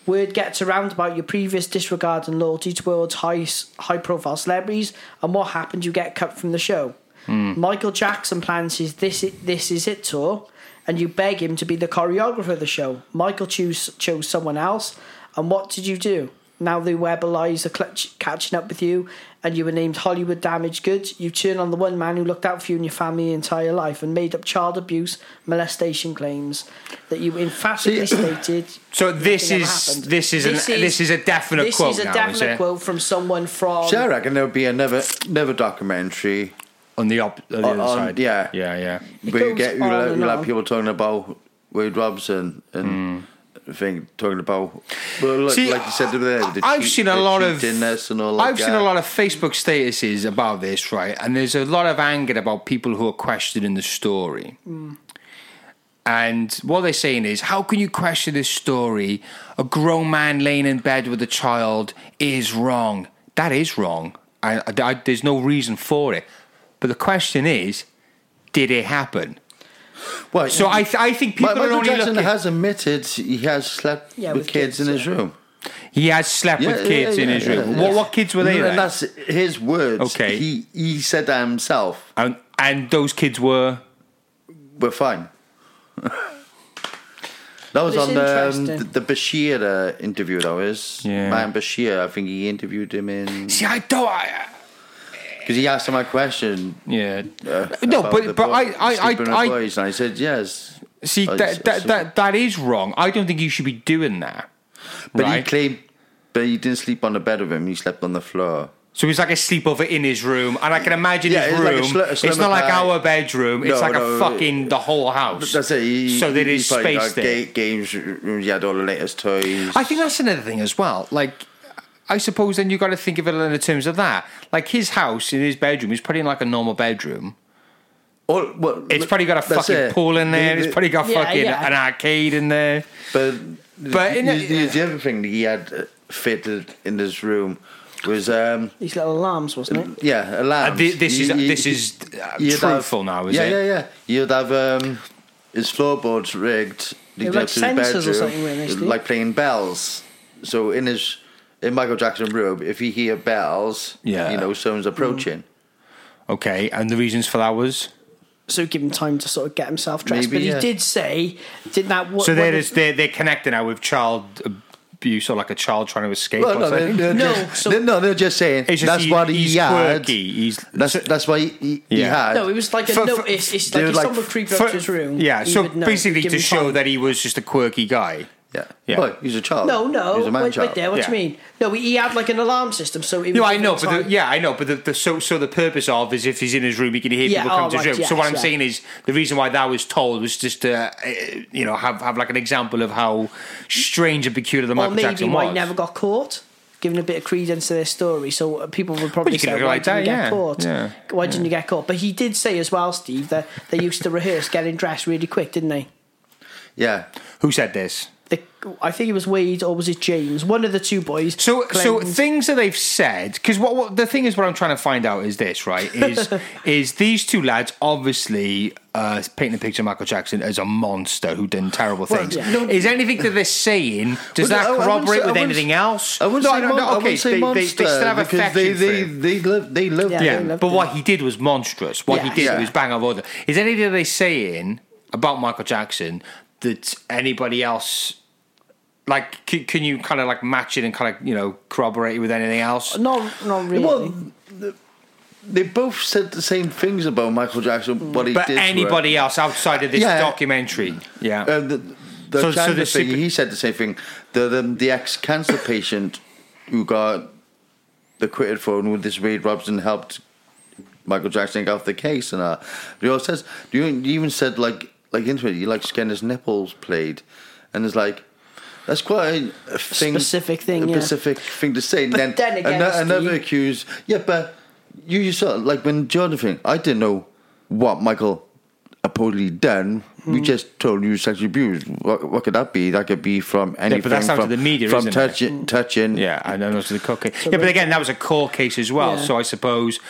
B: Word gets around about your previous disregard and loyalty towards high high profile celebrities, and what happened? You get cut from the show. Hmm. Michael Jackson plans his "This It, This Is It" tour, and you beg him to be the choreographer of the show. Michael choose, chose someone else, and what did you do? Now the web lies are clutch, catching up with you, and you were named Hollywood Damaged Goods. You turn on the one man who looked out for you and your family your entire life and made up child abuse, molestation claims that you emphatically
C: See-
B: stated.
A: So this
B: nothing ever
A: is
B: happened.
A: this is an, this is a definite
B: this
A: quote
B: is a
A: now,
B: definite
A: is
B: quote from someone from.
C: So I reckon there'll be another another documentary
A: On the, op- on the
C: On-
A: other
C: on-
A: side.
C: yeah.
A: Yeah, yeah.
C: where you get you'll,
B: on
C: have-
B: and
C: you'll have
B: on.
C: people talking about Wade Robson and
A: Hmm.
C: Thing talking about well, like,
A: See,
C: like you said there, the
A: I've
C: cheat-
A: seen a lot of
C: and all
A: I've seen a lot of Facebook statuses about this, right? And there's a lot of anger about people who are questioning the story. And what they're saying is, how can you question this story? A grown man laying in bed with a child is wrong. That is wrong. I, I- I- there's no reason for it. But the question is, did it happen?
C: Well,
A: So I, th- I think people
C: Mi-
A: are
C: Michael
A: only
C: Jackson
A: looking.
C: has admitted he has slept
B: Yeah,
C: with,
B: with
C: kids,
B: kids,
C: in his
B: yeah.
C: room.
A: he has slept
C: Yeah,
A: with kids
C: yeah,
A: in his
C: yeah,
A: room.
C: yeah.
A: What, what kids were they?
C: And
A: then?
C: that's his words.
A: Okay.
C: He he said that himself.
A: And, and those kids were.
C: We're fine. that was
B: It's
C: on um, the,
B: interesting.
C: the Bashir uh, interview. That was
A: Yeah.
C: man Bashir. I think he interviewed him in
A: See, I don't. I,
C: because he asked him a question.
A: yeah.
C: Uh,
A: No, but- but I- I- I- I-
C: and I said yes.
A: See,
C: I-
A: that, that, that, that is wrong. I don't think you should be doing that.
C: But he claimed, but he didn't sleep on the bed with him. He slept on the floor.
A: So it's like a sleepover in his room, and I can imagine
C: Yeah,
A: his
C: it's like sl-
A: it's not like our bedroom. It's
C: No,
A: like
C: no,
A: a fucking the whole house.
C: That's it. He,
A: so there
C: he
A: is space there.
C: ga- games rooms. He had all the latest toys.
A: I think that's another thing as well. Like, I suppose then you've got to think of it in the terms of that. Like his house in his bedroom is probably like a normal bedroom.
C: All, well,
A: It's probably got a fucking
C: it.
A: pool in there.
C: The-
A: It's probably got
B: Yeah,
A: fucking
B: yeah.
A: an arcade in there.
C: But
A: But in
C: the,
A: a-
C: the, the other thing that he had uh, fitted in this room was um,
B: These little alarms, wasn't it?
C: yeah, alarms.
A: And thi- this is-
C: You- you-
A: this is, uh,
C: you'd
A: truthful now, is
C: yeah,
A: it?
C: Yeah, yeah, You'd have um, his floorboards rigged.
B: They were like
C: up to his
B: sensors or
C: bedroom,
B: something, weren't
C: like playing bells. So in his in Michael Jackson room, if you hear bells,
A: Yeah.
C: you know someone's approaching. Mm.
A: Okay, and the reasons for that was
B: So give him time to sort of get himself dressed.
C: Maybe,
B: but he
C: yeah.
B: did say, did that? What,
A: so
B: what
A: they're
B: did-
A: just, they're they're connected now with child abuse or like a child trying to escape.
C: Well,
A: or
C: no, they're,
A: something.
C: they're
B: No,
C: just,
B: so-
C: they're- no, they're just saying
A: It's just
C: that's
A: he-
C: what he
A: he's
C: had.
A: quirky. He's
C: That's that's why he, he, he
A: Yeah.
C: had.
B: No, it was like a
A: For- for-
B: notice. It's like
C: they
B: if
C: would like-
B: someone creeped up to his room.
A: Yeah,
B: he
A: so
B: would know,
A: basically
B: give
A: to
B: him
A: show
B: time.
A: that he was just a quirky guy.
C: Yeah.
A: Yeah.
C: Well, he's a child.
B: No, no.
C: he's a man
B: wait,
C: child.
B: wait there. What
A: Yeah.
B: do you mean? No, he had like an alarm system, so he
A: No, I
B: giving
A: know, but the, yeah, I know, but the, the so so the purpose of is if he's in his room, he can hear
B: Yeah,
A: people come
B: oh,
A: to his
B: right,
A: room. so what I'm
B: yeah.
A: saying is the reason why that was told was just to uh, you know have have like an example of how strange and peculiar the
B: or
A: Michael
B: maybe
A: Jackson
B: why
A: was.
B: he never got caught. Giving a bit of credence to their story, so uh, people would probably
A: you can
B: say, "Why
A: like
B: didn't
A: that,
B: you get
A: yeah,
B: caught?
A: yeah,
B: Why didn't you get caught?" But he did say as well, Steve, that they used to rehearse getting dressed really quick, didn't they?
C: Yeah.
A: Who said this?
B: The, I think it was Wade or was it James? One of the two boys.
A: So, so things that they've said, because what, what the thing is, what I'm trying to find out is this, right? Is is these two lads obviously uh, painting a picture of Michael Jackson as a monster who done terrible
C: Well,
A: things?
C: yeah. No-
A: is anything that they're saying does
C: Well,
A: that
C: I- I wouldn't
A: corroborate
C: say-
A: with anything else?
C: I wouldn't
A: no,
C: say,
A: no,
C: mon-
A: no, okay,
C: say
A: they,
C: monster
A: they, they still have
C: because
A: affection
C: they they they live they live
B: Yeah,
A: Yeah,
B: they
A: but what he did was monstrous. What he did
C: Yeah.
A: was bang of order. Is anything that they're saying about Michael Jackson that anybody else like? Can, can you kind of like match it and kind of you know corroborate it with anything else?
B: not not really.
C: Well, the- they both said the same things about Michael Jackson. What he
A: But
C: did. to her.
A: anybody else outside of this
C: Yeah.
A: documentary, yeah.
C: Uh, the the
A: So- so the
C: thing,
A: secret-
C: he said the same thing. The the, the ex cancer patient who got the quitted phone with this Wade Robson helped Michael Jackson get off the case and uh he also says you you even said like like into it he likes getting his nipples played and it's like that's quite a, a thing
B: Specific thing,
C: a
B: yeah.
C: specific thing to say and
B: But
C: then,
B: then again,
C: ano- another
B: Steve-
C: accused yeah but you yourself like when Jordan thing I didn't know what Michael supposedly done
B: Hmm.
C: we just told you sexually abused what, what could that be that could be from anything
A: that's down to
C: from,
A: the media,
C: from
A: isn't it?
C: touching touching
A: yeah, I know those are the court case. Yeah, but again, that was a court case as well,
B: Yeah.
A: so I suppose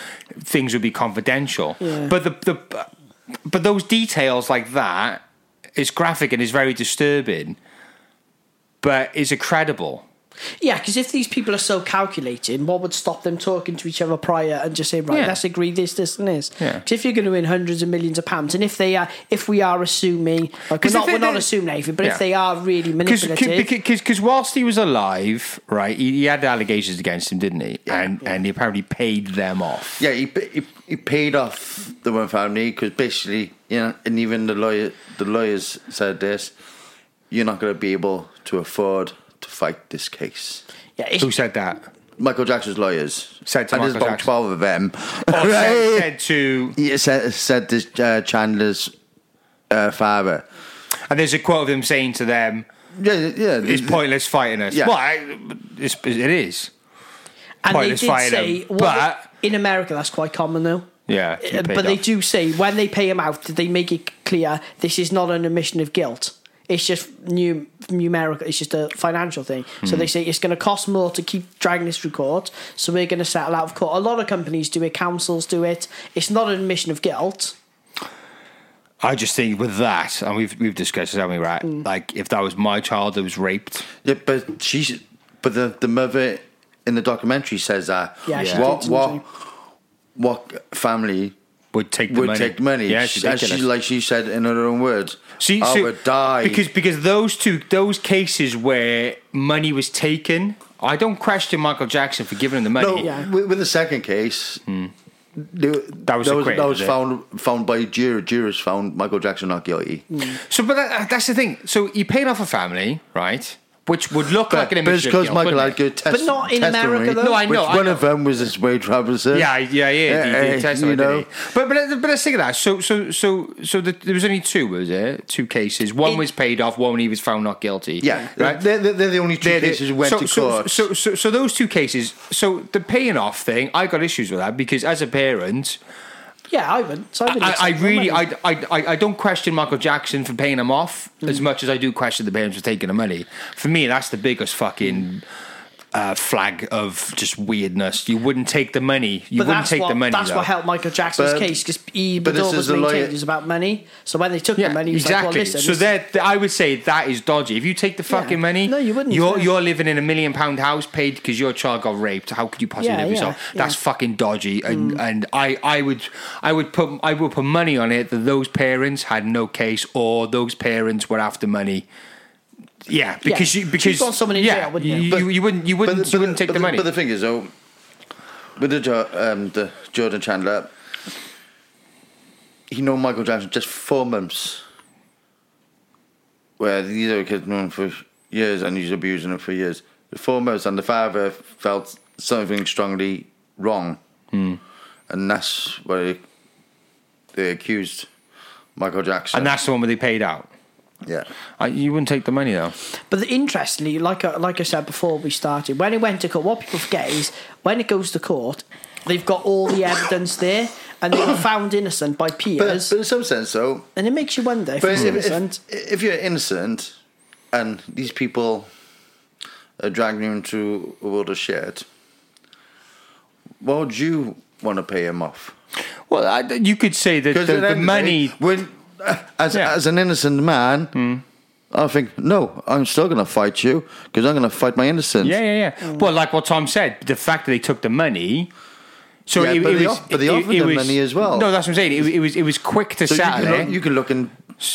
A: things would be confidential.
B: Yeah.
A: But the, the but those details like that is graphic and is very disturbing. But is it credible?
B: Yeah, because if these people are so calculating, what would stop them talking to each other prior and just saying, right,
A: Yeah.
B: let's agree this, this, and this?
A: Yeah.
B: Because if you're going to win hundreds of millions of pounds, and if they are, if we are assuming, like, we're
A: 'Cause
B: not,
A: if
B: we're not assuming anything, but
A: Yeah.
B: if they are really manipulative,
A: Because whilst he was alive, right, he, he had allegations against him, didn't he? And and he apparently paid them off.
C: Yeah, he, he he paid off the one family because basically, you know, and even the lawyer, the lawyers said this: you're not going to be able to afford to fight this case.
B: yeah, it's,
A: Who said that?
C: Michael Jackson's lawyers
A: Said to
C: and there's
A: Michael
C: about
A: Jackson.
C: twelve of them.
A: Or said, said to,
C: He said, said this uh, Chandler's uh, father.
A: and there's a quote of him saying to them,
C: Yeah, yeah.
A: "It's pointless fighting us."
C: Yeah.
A: Well, I, it's, it is.
B: and they
A: pointless
B: did
A: fighting
B: say,
A: them,
B: what-
A: but-
B: in America, that's quite common though.
A: Yeah, you
B: Uh,
A: paid
B: but they
A: off.
B: do say when they pay him out, they make it clear this is not an admission of guilt. It's just new numerical. It's just a financial thing. So
A: Hmm.
B: they say it's going to cost more to keep dragging this through court. So we're going to settle out of court. A lot of companies do it. Councils do it. It's not an admission of guilt.
A: I just think with that, and we've we've discussed this, haven't we? Right?
B: Mm.
A: Like if that was my child that was raped,
C: Yeah, but she's but the the mother in the documentary says that.
B: Yeah, she
C: what
B: did,
C: what what family
A: would take the
C: would
A: money.
C: take money?
A: Yeah, it's
C: As she, like she said in her own words.
A: See,
C: I
A: so-
C: would die
A: because because those two those cases where money was taken, I don't question Michael Jackson for giving him the money.
C: No,
B: Yeah.
C: with, with the second case, hmm. they-
A: That was
C: that was, that
A: was
C: was found found by jury. Jurors found Michael Jackson not guilty.
A: So, but that, that's the thing. So he paid off a family, right? Which would look like an
C: but because Michael had good test,
B: But not in America, though.
A: No, I know,
C: Which
A: I
C: one
A: know.
C: of them was this Wade Robertson.
A: Yeah, yeah, yeah. He,
C: eh, eh,
A: he testified,
C: you know.
A: But but but let's think of that. So so so so the, there was only two, was it? Two cases. One
B: In-
A: was paid off. One he was found not guilty.
C: yeah.
A: right.
C: They're, they're, they're the only 2
A: They're- they're-
C: cases went
A: so,
C: to
A: so,
C: court.
A: So, so, so those two cases. So the paying off thing, I got issues with that because as a parent,
B: Yeah, I would. So I, would
A: I, I really. I, I, I, I don't question Michael Jackson for paying him off as much as I do question the parents for taking the money. For me, that's the biggest fucking uh, flag of just weirdness. You wouldn't take the money. You
B: But
A: wouldn't take
B: what
A: the money.
B: that's
A: though.
B: what helped Michael Jackson's
C: But-
B: case because he
C: but this
B: was
C: is
B: maintained it was about money. So when they took
A: Yeah,
B: the money, he was
A: exactly.
B: like, well, listen,
A: so that I would say that is dodgy. If you take the fucking
B: Yeah.
A: money,
B: No, you wouldn't,
A: You're you're living in a million pound house paid because your child got raped. How could you possibly
B: Yeah,
A: live yourself?
B: Mm.
A: That's fucking dodgy. And and I, I would I would put I would put money on it that those parents had no case or those parents were after money. Yeah, because
B: Yeah.
A: you because
B: You'd want someone in
A: yeah,
B: jail, wouldn't you?
A: you,
C: But-
A: you, you wouldn't you wouldn't you wouldn't take
C: but
A: the money.
C: But the thing is, though, with the, Jo- um, the Jordan Chandler, he know Michael Jackson just four months. Where these other kids known for years and he's abusing them for years. The four months, and the father felt something strongly wrong,
A: Hmm.
C: and that's why they, they accused Michael Jackson.
A: and that's the one where they paid out.
C: Yeah.
A: I, you wouldn't take the money though.
B: But the, interestingly, like I, like I said before we started, when it went to court, what people forget is when it goes to court, they've got all the evidence there, and they were found innocent by
C: But,
B: peers,
C: but in some sense, though,
B: and it makes you wonder if
C: But
B: he's
C: if,
B: innocent.
C: if, if you're innocent and these people are dragging you into a world of shit, why would you want to pay him off?
A: Well, I, you could say that the,
C: the
A: the
C: end of
A: money.
C: day, when, as,
A: Yeah.
C: as an innocent man, hmm. I think, no, I'm still going to fight you because I'm going to fight my innocence.
A: Yeah, yeah, yeah. Hmm. Well, like what Tom said, the fact that they took the money. So
C: Yeah,
A: it,
C: but
A: it
C: they
A: was,
C: off- but they offered
A: it
C: them
A: was-
C: money as well.
A: No, that's what I'm saying. It, it was it was quick to
C: So you
A: settle
C: can,
A: it.
C: you can look and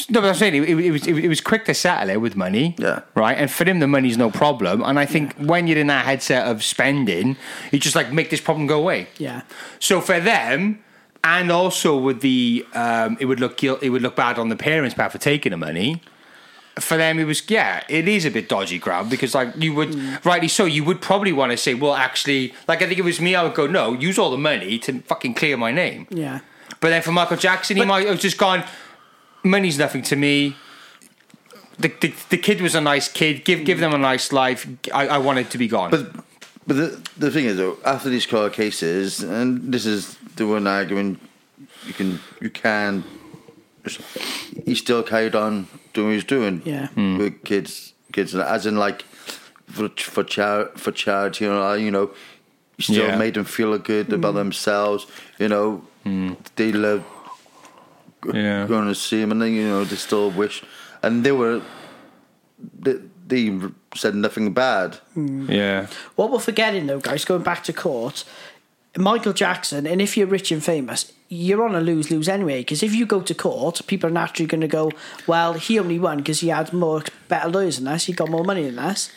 A: No, but I'm saying it, it, was it, was quick to settle it with money.
C: Yeah.
A: Right, and for him the money's no problem. And I think when you're in that headset of spending, you just like make this problem go away.
B: Yeah.
A: So for them, and also with the, um, it would look guilt, it would look bad on the parents' part for taking the money. For them, it was yeah, it is a bit dodgy grab because like you would rightly so, you would probably want to say, well, actually, like I think it was me, I would go, no, use all the money to fucking clear my name.
B: Yeah.
A: But then for Michael Jackson, he might have just gone, money's nothing to me. The, the, the kid was a nice kid. Give give them a nice life. I, I want it to be gone.
C: But but the, the thing is, though, after these court cases, and this is the one argument you can you can he still carried on doing what he was doing
B: Yeah. Hmm.
C: with kids kids as in like for for char- for charity you know you know he still
A: Yeah.
C: made them feel good about hmm. themselves you know hmm. they love
A: Yeah.
C: going to see him and then you know they still wish and they were they, they said nothing bad. Mm.
A: Yeah.
B: What we're forgetting though, guys, going back to court, Michael Jackson, and if you're rich and famous, you're on a lose lose anyway. Because if you go to court, people are naturally going to go, well, he only won because he had more better lawyers than us, he got more money than us.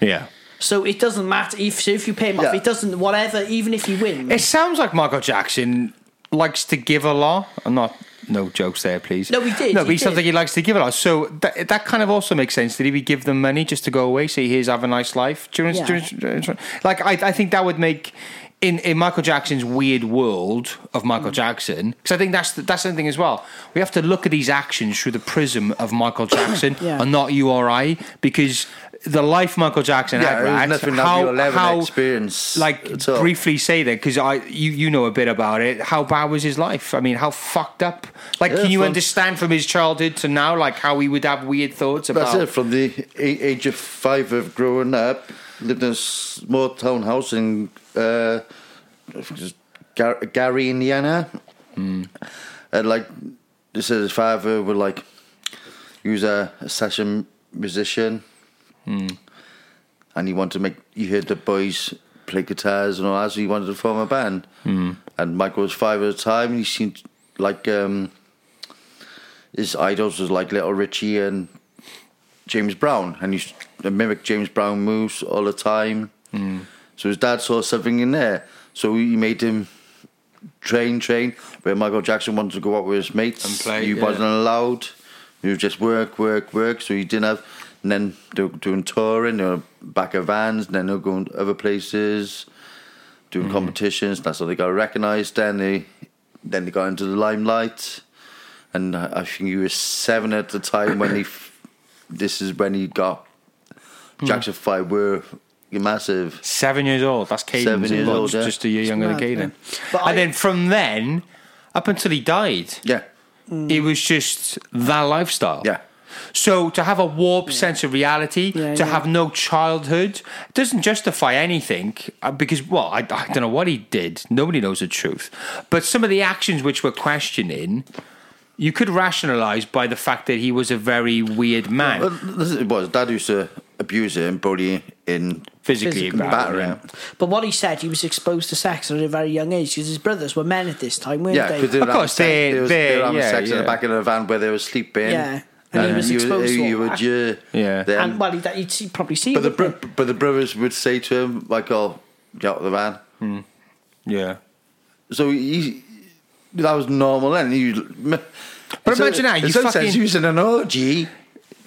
A: Yeah.
B: So it doesn't matter if so if you pay him off,
C: Yeah.
B: it doesn't whatever. Even if he wins,
A: It sounds like Michael Jackson likes to give a lot. I'm not. No jokes there, please.
B: No, he did,
A: No, but he sounds
B: did.
A: like he likes to give a lot. So that, that kind of also makes sense. Did he give them money just to go away, say, here's have a nice life? Do you
B: Yeah.
A: do you know- like, I, I think that would make. In, in Michael Jackson's weird world of Michael mm. Jackson, because I think that's the, that's the thing as well. We have to look at these actions through the prism of Michael Jackson
B: Yeah.
A: and not you or I, because the life Michael Jackson
C: Yeah,
A: had,
C: nothing
A: how,
C: you'll ever
A: how,
C: experience
A: like briefly say that because I you you know a bit about it. How bad was his life? I mean, how fucked up? Like,
C: Yeah,
A: can you
C: from-
A: understand from his childhood to now, like how he would have weird thoughts
C: That's
A: about?
C: it. From the age of five of growing up, lived in a small town house in uh, I think it's Gar- Gary, Indiana. And like, this is his father would like, he was a, a session musician, Mm. and he wanted to make. You heard the boys play guitars and all that, so he wanted to form a band. Mm. And Michael was five at the time, and he seemed like um, his idols was like Little Richie and James Brown, and he mimicked James Brown moves all the time. Mm. So his dad saw something in there, so he made him train, train. Where Michael Jackson wanted to go out with his mates,
A: And play,
C: he
A: yeah.
C: wasn't allowed. He was just work, work, work. So he didn't have. And then they doing touring, they were back of vans, and then they're going to other places, doing
A: Mm-hmm.
C: competitions. That's how they got recognised. Then they, then they got into the limelight, and I I think he was seven at the time when he. This is when he got
A: Hmm.
C: Jackson Five were massive.
A: Seven years old. That's Caden.
C: Seven years old, yeah.
A: Just a year younger
B: mad,
A: than
B: yeah.
A: Caden.
B: But
A: and
B: I-
A: then from then up until he died,
C: Yeah,
A: it was just that lifestyle.
C: yeah.
A: So to have a warped sense of reality,
B: Yeah,
A: to
B: yeah.
A: have no childhood, doesn't justify anything. uh, Because well, I, I don't know what he did. Nobody knows the truth. But some of the actions which we're questioning, you could rationalize by the fact that he was a very weird man,
C: Well, this it was. Dad used to abuse him, bully in
A: physically,
B: physically
C: batter him.
B: but what he said, he was exposed to sex at a very young age because his brothers were men at this time, weren't
C: Yeah,
B: they?
C: because they were
A: Of course,
C: having sex,
A: they-
C: they, was,
A: they-
C: they were having
A: yeah,
C: sex in the back of the van where they were sleeping.
B: Yeah, and he was
C: you,
B: exposed to
C: you
B: all
C: would,
B: that.
C: uh,
A: Yeah.
C: them.
B: and well, he'd, he'd see, probably see.
C: but the
B: it,
C: bro- but the brothers would say to him like, "Oh, get out of the van."
A: yeah.
C: So he, that was normal then. He,
A: But imagine that, you
C: in
A: fucking-
C: sense, he was in an orgy,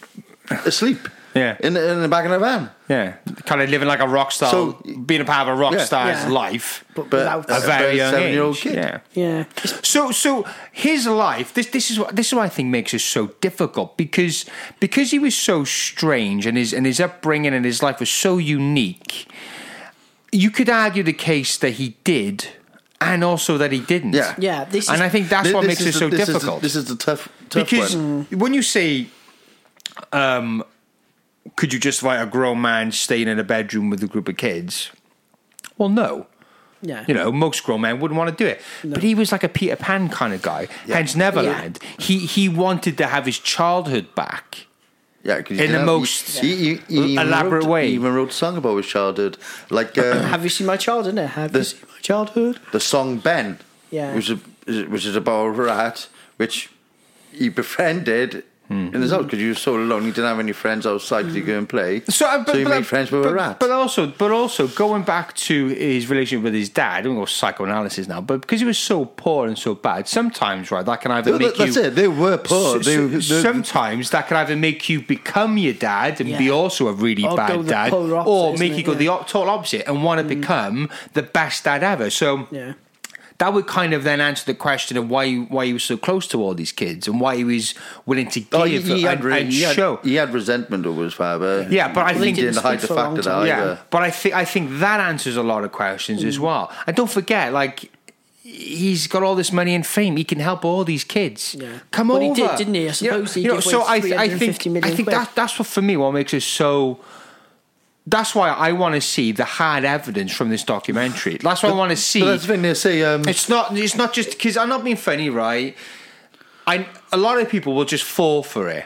C: asleep.
A: Yeah.
C: in the, in the back of the van.
A: Yeah, kind of living like a rock star,
C: So-
A: being a part of a rock
C: Yeah.
A: star's
B: Yeah.
A: life
B: but,
C: but
A: a
C: a
A: very
C: very
A: young
C: seven-year-old kid.
A: Yeah.
B: yeah,
A: So, so his life. This, this is what this is what I think makes it so difficult because because he was so strange and his and his upbringing and his life was so unique. You could argue the case that he did, and also that he didn't.
C: Yeah.
B: yeah. This is
A: and I think that's
C: Thi-
A: what
C: this
A: makes it
C: the-
A: so
C: this is the-
A: difficult.
C: this is the tough, tough
A: because
C: one.
A: when you say, um, could you justify a grown man staying in a bedroom with a group of kids? Well, no.
B: yeah.
A: You know, most grown men wouldn't want to do it. But he was like a Peter Pan kind of guy. Hence Neverland. He he wanted to have his childhood back.
C: Yeah, 'cause he
A: in the
C: have-
A: most
C: he, he, he
A: elaborate
C: wrote,
A: way.
C: He even wrote a song about his childhood, like uh,
B: Have you seen my childhood? innit? Have you seen my childhood?
C: the song Ben,
B: Yeah.
C: which is which is about a rat which he befriended
A: Hmm.
C: in his house because he was so alone. He didn't have any friends outside to go and play.
A: So, uh, but,
C: he
A: but,
C: made friends with
A: but,
C: a rat.
A: But also, but also going back to his relationship with his dad. I don't go psychoanalysis now, but because he was so poor and so bad, sometimes right that can either
C: No,
A: make
C: that- that's
A: you.
C: it. They were poor.
A: S-
C: They- they-
A: sometimes that can either make you become your dad and be also a really
B: Or
A: bad dad,
B: opposite,
A: or make you go
B: Yeah.
A: the total opposite and want to become the best dad ever. So
B: Yeah.
A: That would kind of then answer the question of why why he was so close to all these kids and why he was willing to give
C: Oh, he, he had,
A: and,
C: re-
A: and
C: he, had,
A: show.
C: he had resentment over his father.
A: Yeah, but I think-
C: didn't
B: Didn't
C: hide the
B: speak for a
C: fact of that either.
A: Yeah, but I think I think that answers a lot of questions
B: Mm.
A: as well. And don't forget, like he's got all this money and fame. He can help all these kids.
B: Yeah.
A: Come
B: Well,
A: over.
B: he did, didn't he? I
A: You know-
B: suppose he
A: you know,
B: gave
A: so
B: away
A: I, th- I think
B: 350 million
A: I think that that's what for me what makes it so. That's why I want to see the hard evidence from this documentary. That's what I want to see.
C: But that's the thing they say. Um,
A: It's not. It's not just because I'm not being funny, right? I a lot of people will just fall for it.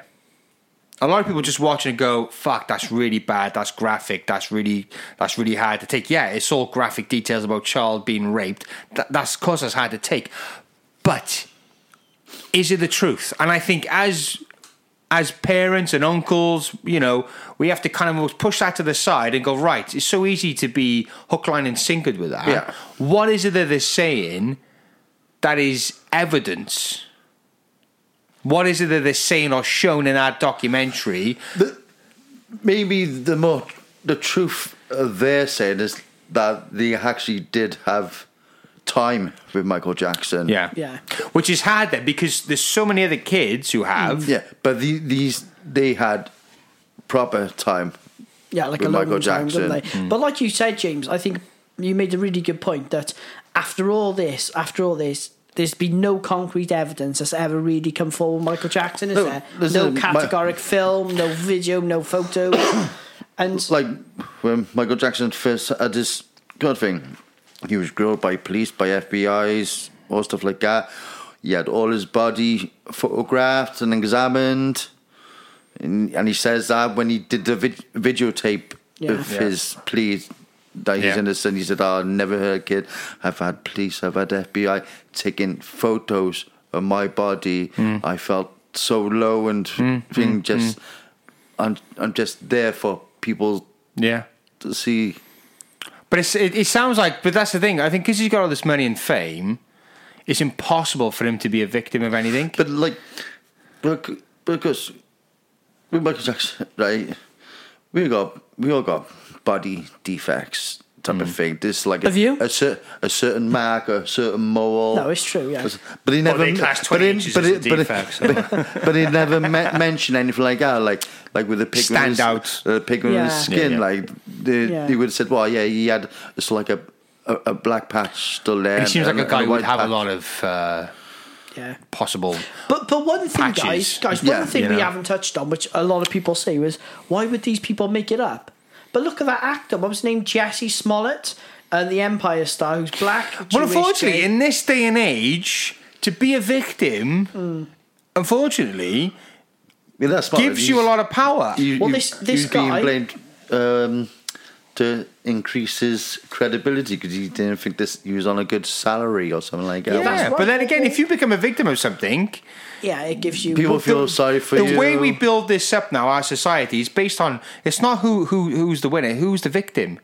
A: a lot of people just watch and go, "Fuck, that's really bad. That's graphic. That's really that's really hard to take." Yeah, it's all graphic details about child being raped. That, that's of course that's hard to take, but is it the truth? And I think as as parents and uncles, you know, we have to kind of push that to the side and go, right, it's so easy to be hook, line, and sinkered with that.
C: Yeah.
A: What is it that they're saying that is evidence? What is it that they're saying or shown in that documentary?
C: maybe the more the truth uh, they're saying is that they actually did have time with Michael Jackson.
A: Yeah.
B: Yeah.
A: Which is hard then because there's so many other kids who have.
C: yeah, but the, these they had proper time.
B: Yeah, like
C: with
B: a long
C: Michael
B: time, didn't they?
C: Jackson.
B: But like you said, James, I think you made a really good point that after all this, after all this, there's been no concrete evidence that's ever really come forward. with Michael Jackson is
C: No,
B: there?
C: this
B: No
C: is my-
B: categoric film, no video, no photo, and
C: Like when Michael Jackson first had this good thing, he was grilled by police, by FBI's, all stuff like that. He had all his body photographed and examined. And, and he says that when he did the vid- videotape
B: Yeah.
C: of
A: Yeah.
C: his plea that he's
A: Yeah.
C: innocent, he said, oh, I've never heard a kid. I've had police, I've had FBI taking photos of my body.
A: Hmm.
C: I felt so low and hmm. hmm. thing just, hmm. I'm, I'm just there for people
A: Yeah.
C: to see.
A: But it, it sounds like, but that's the thing. I think because he's got all this money and fame, it's impossible for him to be a victim of anything.
C: But like, because with Michael Jackson, right? We got we all got body defects type of thing. This like
B: Have
C: a,
B: you?
C: a, cer- a certain mark, a certain mole.
B: no, it's true. Yeah,
C: But he never.
A: they class
C: but he,
A: inches
C: but he, but, he,
A: defect, so-
C: but, but he never me- mentioned anything like that, like like with the pigment, in his-
A: Standout.
C: uh, pigment in
B: Yeah.
C: his skin.
A: Yeah, yeah.
C: Like the,
B: Yeah.
C: he would have said, "Well, yeah, he had it's like a, a a black patch still there."
A: he seems like a guy who would
C: white
A: have a lot of uh,
B: yeah.
A: possible.
B: But but one thing,
A: Patches.
B: guys, guys, one
C: Yeah,
B: thing
A: you
B: we haven't touched on, which a lot of people say, was why would these people make it up? But look at that actor. What was his name? Jussie Smollett, and the Empire star, who's black.
A: Well, unfortunately,
B: gay.
A: in this day and age, to be a victim, unfortunately,
C: Yeah, that's smart.
A: gives you a lot of power.
C: You,
B: Well,
C: you,
B: this- this
C: he's being
B: guy-
C: blamed um, to increase his credibility because he didn't think this he was on a good salary or something like that.
B: Yeah.
A: yeah,
B: That's
A: but then again, if you become a victim of something,
B: yeah, it gives you
C: People feel
A: the-
C: sorry for
A: the
C: you.
A: The way we build this up now, our society is based on it's not who who who's the winner, who's the victim,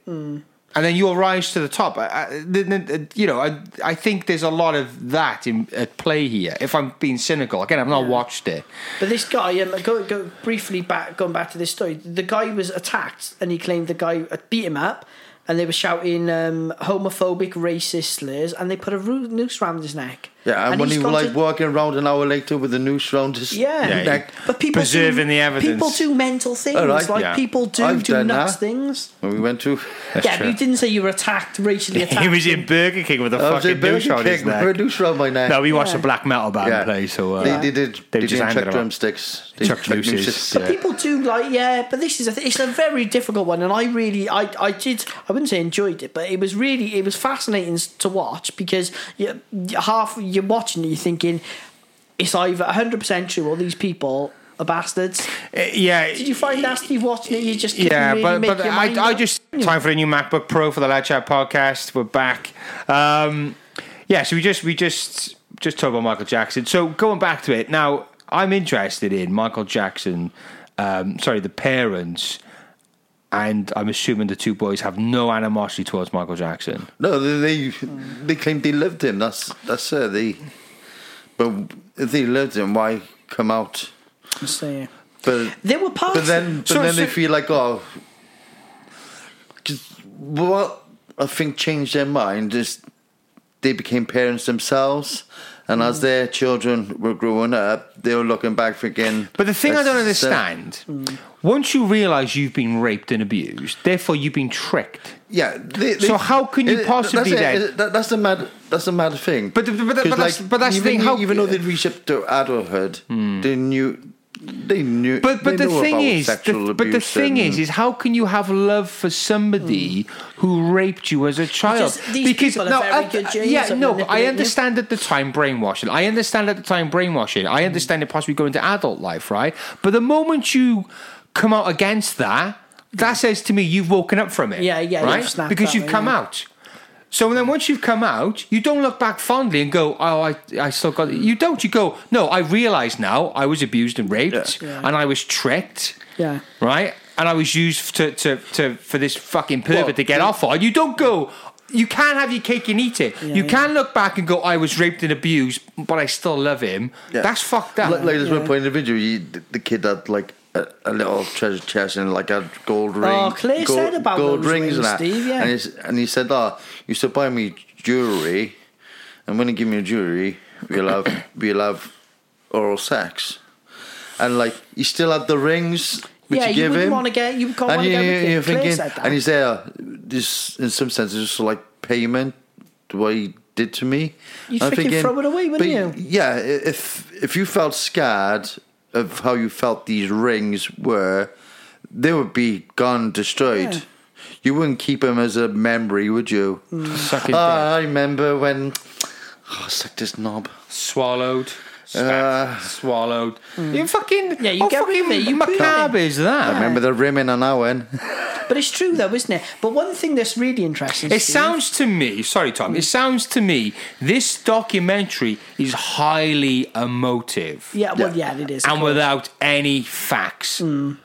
A: and then you'll rise to the top. I, I, the- the- you know, I, I think there's a lot of that in, at play here. If I'm being cynical, again, I've not watched it.
B: But this guy, um, go, go briefly back, going back to this story. The guy was attacked, and he claimed the guy beat him up, and they were shouting um, homophobic, racist slurs, and they put a noose around his neck.
C: Yeah, and, when
B: he's
C: he
B: gone
C: was
B: to-
C: like walking around an hour later with a noose around his
B: Yeah,
A: Yeah,
C: neck.
B: but people
A: Preserving
B: do,
A: the evidence.
B: People do mental things,
C: All right,
B: like
A: yeah.
B: people do
C: I've
B: do nuts
C: that.
B: things.
C: When we went to,
A: That's
B: yeah,
A: true.
B: but you didn't say you were attacked, racially attacked.
A: He was in Burger King with a
C: I was
A: fucking
C: in Burger
A: douche on his
C: King with a
A: neck.
C: noose round my neck.
A: No, we watched
B: Yeah.
A: a black metal band
C: yeah.
A: play, so uh,
C: they, they did.
A: they
C: They,
A: just
C: didn't
A: handed
C: chuck drumsticks. They
A: Chuck
C: chucked
A: nooses.
B: But people do like, yeah. But this is a it's a very difficult one, and I really, I, I did, I wouldn't say enjoyed it, but it was really, it was fascinating to watch because you, half you're watching it, you're thinking it's either 100 percent true or these people are bastards.
A: Uh, yeah.
B: Did you find that Steve watching it? You just
A: Yeah,
B: really
A: but but I, I just time for a new MacBook Pro for the Lad Chat podcast. We're back. Um, yeah, so we just we just just talked about Michael Jackson. So going back to it now, I'm interested in Michael Jackson. Um, sorry, the parents. And I'm assuming the two boys have no animosity towards Michael Jackson.
C: No, they they, they claimed they loved him. That's that's it. They, but if they loved him, why come out?
B: So,
C: But
B: there were parts.
C: but then but
A: So-
C: then they feel like oh, 'cause what I think changed their mind is they became parents themselves, and
A: Mm.
C: as their children were growing up, they were looking back thinking.
A: But the thing I don't
C: "That's- uh,
A: understand, once you realise you've been raped and abused, therefore you've been tricked.
C: Yeah. They,
A: So how can you possibly
C: that's, it, that, that's the mad. That's the mad thing.
A: But- but- but- but
C: 'Cause,
A: that's- but that's the
C: even,
A: thing, how-
C: even though they reached up to adulthood,
A: Hmm.
C: they knew they knew.
A: But but the thing is, the, but the thing is, is how can you have love for somebody who raped you as a child?
B: Because these people are very good, James,
A: yeah, no, I
B: manipulating you.
A: understand at the time brainwashing. I understand at the time brainwashing. I understand it possibly going to adult life, right? But the moment you come out against that, that says to me you've woken up from it.
B: Yeah, yeah,
A: right? because you've come
B: yeah.
A: out. So then, once you've come out, you don't look back fondly and go, "Oh, I, I still got." it." You don't. You go, "No, I realise now I was abused and raped,
B: Yeah.
A: and I was tricked,
B: Yeah.
A: right? And I was used to, to, to for this fucking pervert
C: Well,
A: to get off on." You don't go. You can't have your cake and eat it. you
B: yeah.
A: can look back and go, "I was raped and abused, but I still love him."
C: Yeah.
A: That's fucked up.
C: Like, like there's one point in the video, you, the, the kid had like a, a little treasure chest and like a gold oh, ring.
B: Oh, Claire
C: gold,
B: said about
C: gold
B: those
C: rings and that.
B: Steve, yeah.
C: And, and he said, "Oh, you used to buy me jewelry, and when you give me jewelry, we'll have we'll have oral sex." And like he still had the rings. Which
B: Yeah,
C: you,
B: you
C: give
B: wouldn't
C: him.
B: wanna get- you can't wanna
C: you,
B: get
C: you're thinking,
B: said that.
C: and he's there. This, in some sense, it's just like payment to what he did to me.
B: You'd
C: I'm
B: throw it away, wouldn't you?
C: Yeah, if if you felt scared of how you felt these rings were, they would be gone, destroyed.
B: Yeah.
C: You wouldn't keep him as a memory, would you?
A: Suck his
C: Ah. I remember when oh, I sucked this knob.
A: swallowed.
C: Uh,
A: swallowed. You fucking
B: Yeah, you
A: how
B: get rid
A: fucking
B: of it, you put it
A: macabre is that?
C: I remember the rimming on that one.
B: But it's true though, isn't it? But one thing that's really interesting.
A: It
B: Steve-
A: sounds to me, sorry, Tom, it sounds to me this documentary is highly emotive.
B: Yeah, well, yeah, it is. of
A: And
B: course.
A: without any facts. Uh,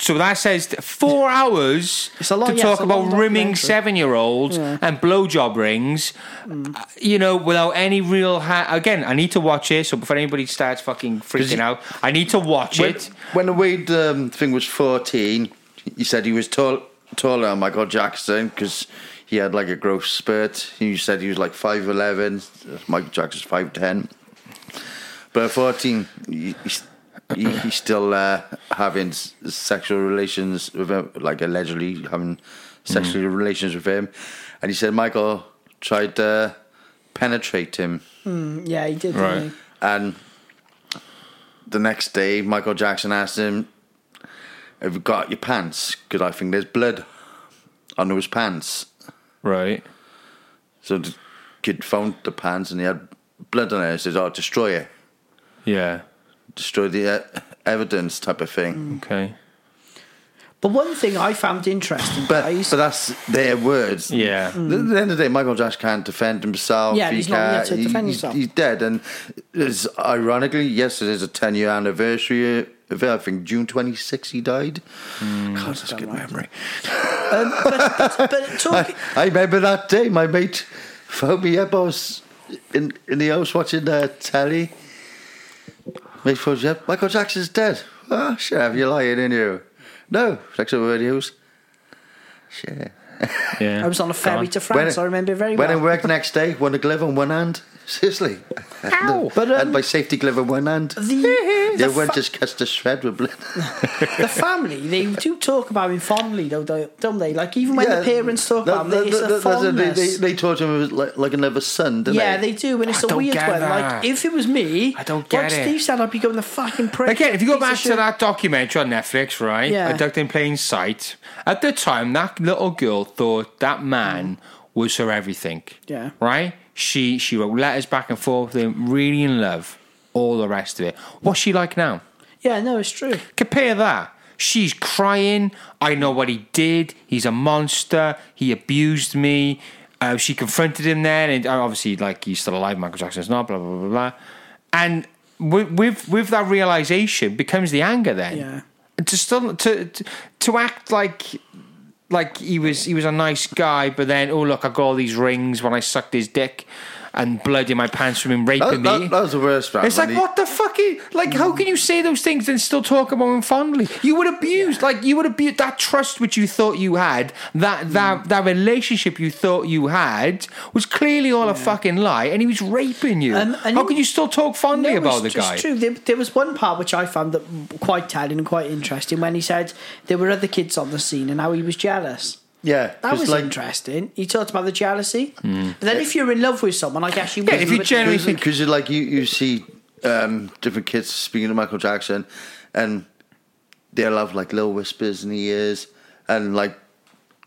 A: So that says four hours
B: It's a long-
A: to
B: yeah,
A: talk about rimming seven year olds
B: Yeah.
A: and blowjob rings, uh, you know, without any real. Ha- Again, I need to watch it. So before anybody starts fucking freaking out, I need to watch
C: when,
A: it.
C: when the Wade um, thing was 14, he said he was tall, taller than Michael Jackson because he had like a growth spurt. He said he was like 5'11, Michael Jackson's 5'10. But at 14, he, he's, he, he's still uh, having sexual relations with him, like allegedly having sexual relations with him. And he said Michael tried to penetrate him.
B: Yeah, he did.
A: Right.
B: Didn't he?
C: And the next day, Michael Jackson asked him, Have you got your pants? Because I think there's blood on those pants.
A: Right.
C: So the kid found the pants and he had blood on it. He says, Oh, destroy it.
A: Yeah.
C: Destroy the uh, evidence type of thing.
A: Okay.
B: But one thing I found interesting,
C: But,
B: guys.
C: but that's their words.
A: Yeah.
C: At the end of the day, Michael Jackson can't defend himself.
B: Yeah,
C: He
B: he's not here
C: can't-
B: to defend
C: he's,
B: himself.
C: He's dead. And it's, ironically, yes, it is a 10 year anniversary of it. I think June 26 he died.
B: Hmm.
C: God, that's a good memory.
B: um, but, but, but talk,
C: I, I remember that day. My mate phoned me up. I was in in the house watching uh, telly. Mate phoned me up. Michael Jackson's dead. Oh, sure. You're lying, in you? No. Check some videos. Sure.
A: Yeah.
B: I was on a ferry
A: Gone.
B: to France. I remember very
C: when
B: well.
C: I worked the next day, won a glove on one hand. Seriously.
A: Ow.
B: But,
C: and
B: um,
C: my safety glove on one hand.
B: the,
C: the
B: the,
C: other one
B: fa-
C: just cuts to shred with blood.
B: the family, they do talk about him fondly, though, don't don't they? Like even when
C: Yeah,
B: the parents talk
C: that-
B: about him, it's
C: that-
B: a
C: that- that's
B: fondness.
C: They, they, they taught him like, like another son, didn't
B: yeah,
C: they?
B: they do, and it's
A: I
B: a weird one.
A: that.
B: Like if it was me,
A: I don't
B: like
A: get it.
B: Steve said, I'd be going the fucking prick.
A: Again, if you go back to that documentary on Netflix, right?
B: Yeah.
A: Abducted in Plain Sight. At the time, that little girl thought that man was her everything.
B: Yeah.
A: Right? She she wrote letters back and forth with him, really in love, all the rest of it. What's she like now?
B: yeah, no, it's true.
A: Compare that. She's crying. I know what he did. He's a monster. He abused me. Uh, she confronted him then, and uh, obviously, like he's still alive. Michael Jackson's not. Blah blah blah blah. blah. And with, with with that realization becomes the anger. Then
B: Yeah.
A: to still to to, to act like like he was he was a nice guy, but then oh look, I got all these rings when I sucked his dick, and blood in my pants from him raping
C: That,
A: me.
C: that, that was the worst part.
A: It's like
C: he-
A: what the fuck? Is, like how can you say those things and still talk about him fondly? You would abuse, like you would abuse that trust which you thought you had, that that that relationship you thought you had was clearly all a fucking lie, and he was raping you.
B: Um, and
A: how
B: you-
A: can you still talk fondly
B: No,
A: about the
B: it's
A: guy?
B: true. There, there was one part which I found that quite telling and quite interesting when he said there were other kids on the scene and how he was jealous.
C: Yeah,
B: that was
C: like,
B: interesting. You talked about the jealousy. Mm. But then if you're in love with someone, I guess you
A: Yeah, if you
B: would-
A: genuinely think-
C: because you like you you see um, different kids speaking to Michael Jackson, and they'll have like little whispers in the ears, and like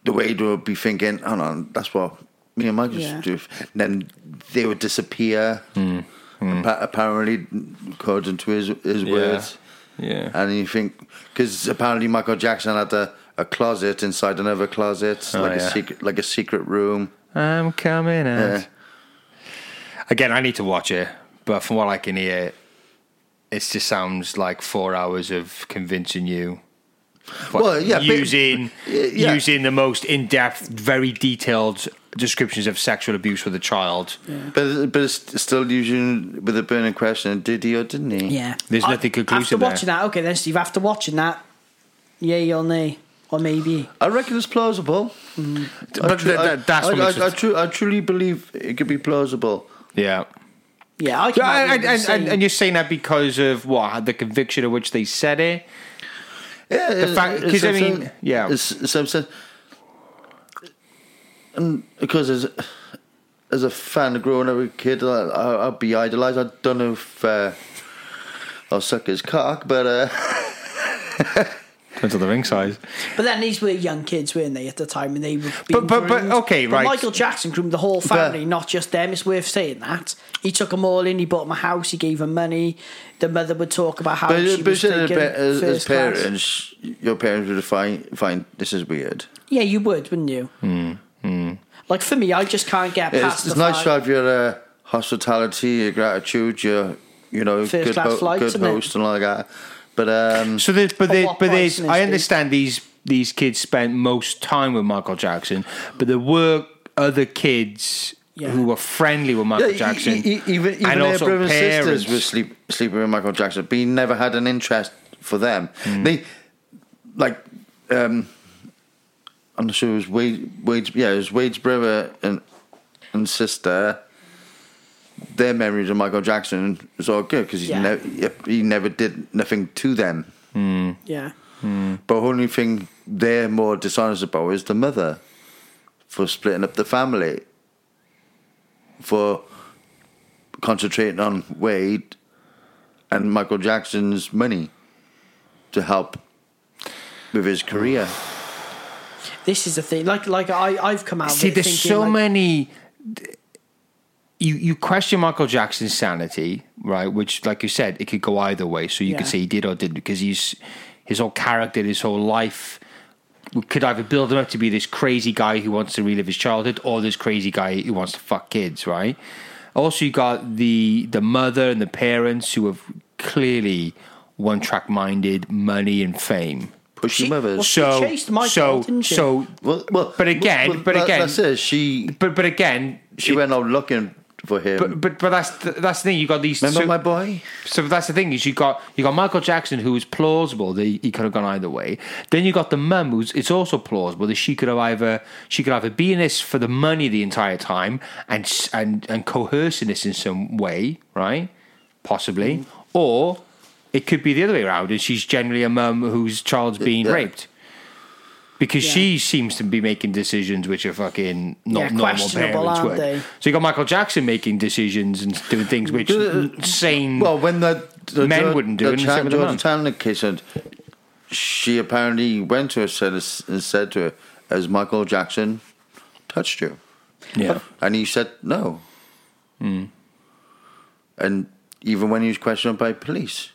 C: the way they would be thinking, "Oh no, that's what me and Mike used
B: Yeah.
C: to do." And then they would disappear. Mm. Mm. Appa- apparently, according to his his
A: Yeah.
C: words.
A: Yeah.
C: And you think because apparently Michael Jackson had a, a closet inside another closet,
A: Oh,
C: like
A: yeah.
C: a secret, like a secret room.
A: I'm coming out.
C: Yeah.
A: Again, I need to watch it, but from what I can hear, it just sounds like four hours of convincing you. But
C: Well, yeah, but-
A: using
C: yeah.
A: using the most in depth, very detailed descriptions of sexual abuse with a child.
C: But but it's still using with a burning question: Did he or didn't he?
B: Yeah.
A: There's
B: I-
A: nothing conclusive
B: After
A: there.
B: watching that, okay, then Steve, after watching that, yay or nay, or maybe.
C: I reckon it's plausible. I,
A: But
C: tru-
A: th-
C: I,
A: that's
C: I,
A: what
C: I, I,
A: it-
C: tru- I truly believe it could be plausible.
A: Yeah.
B: Yeah, I can.
A: And, and, and, and you're saying that because of what the conviction of which they said it.
C: Yeah,
A: The fact- 'cause I mean, yeah.
C: it's, it's, it's, it's, and because as as a fan growing up as a kid, I, I, I'd be idolised. I don't know if uh, I'll suck his cock, but uh,
A: Depends on the ring size.
B: But then these were young kids, weren't they, at the time? And they were
A: But-
B: being
A: but- but,
B: groomed.
A: okay,
B: But
A: right.
B: Michael Jackson groomed the whole family,
C: But-
B: not just them. It's worth saying that. He took them all in, he bought them a house, he gave them money. The mother would talk about how she
C: but, but
B: was
C: shouldn't
B: taken
C: as, as
B: first class.
C: parents, your parents would find find this is weird.
B: Yeah, you would, wouldn't you? Like for me, I just can't get
C: Yeah,
B: past
C: it's, it's
B: the
C: nice
B: fact-
C: to have your uh, hospitality, your gratitude, your you know
B: First
C: good,
B: class flights,
C: good
B: isn't it?
C: host and all like that. But um,
A: So, there's, but there, but there's,
B: Miss
A: I
B: B?
A: understand these these kids spent most time with Michael Jackson, but there were other kids
B: Yeah.
A: who were friendly with Michael
C: Yeah,
A: Jackson,
C: e- e- even even
A: and
C: their
A: also
C: brothers and
A: parents.
C: sisters were sleep, sleeping with Michael Jackson, but he never had an interest for them.
A: Hmm.
C: They like um, I'm not sure it was Wade, Wade's yeah, it was Wade's brother and and sister. Their memories of Michael Jackson was all good because he,
B: Yeah.
C: never he never did nothing to them. Hmm.
B: Yeah. Hmm.
C: But the only thing they're more dishonest about is the mother for splitting up the family, for concentrating on Wade and Michael Jackson's money to help with his career.
B: This is the thing. Like, like I, I've come out.
A: See,
B: of it
A: there's
B: thinking,
A: so
B: like,
A: many. You you question Michael Jackson's sanity, right? Which, like you said, it could go either way. So you
B: Yeah.
A: could say he did or didn't because he's his whole character, his whole life could either build him up to be this crazy guy who wants to relive his childhood, or this crazy guy who wants to fuck kids, right? Also, you got the the mother and the parents who have clearly one track minded, money and fame.
C: Pushy
B: She-
C: mothers.
B: well, she
A: So
B: chased Michael,
A: so
B: didn't she?
A: so
C: well, well,
A: but again-
C: well,
A: but
C: that-
A: again-
C: that's it. She
A: but but again,
C: she
A: it-
C: went out looking for him.
A: But but but that's the, that's the thing. You got these.
C: Remember
A: so,
C: my boy?
A: so that's the thing is you got you got Michael Jackson who is plausible that he could have gone either way. Then you got the mum who's it's also plausible that she could have either she could either be in this for the money the entire time and and and coercing this in some way, right? Possibly, mm-hmm. or it could be the other way around, and she's generally a mum whose child's being
C: Yeah.
A: raped. Because
B: Yeah.
A: she seems to be making decisions which are fucking not
B: Yeah,
A: normal
B: questionable,
A: parents
B: aren't
A: would.
B: they?
A: So you got Michael Jackson making decisions and doing things which sane.
C: Well, when the, the
A: Men
C: George-
A: wouldn't do
C: the
A: it, and
C: Chan-
A: the
C: George
A: mum.
C: Tanner case, and she apparently went to her said, and said to her, "Has Michael Jackson touched you?"
A: yeah,
C: And he said no.
A: Hmm.
C: And even when he was questioned by police,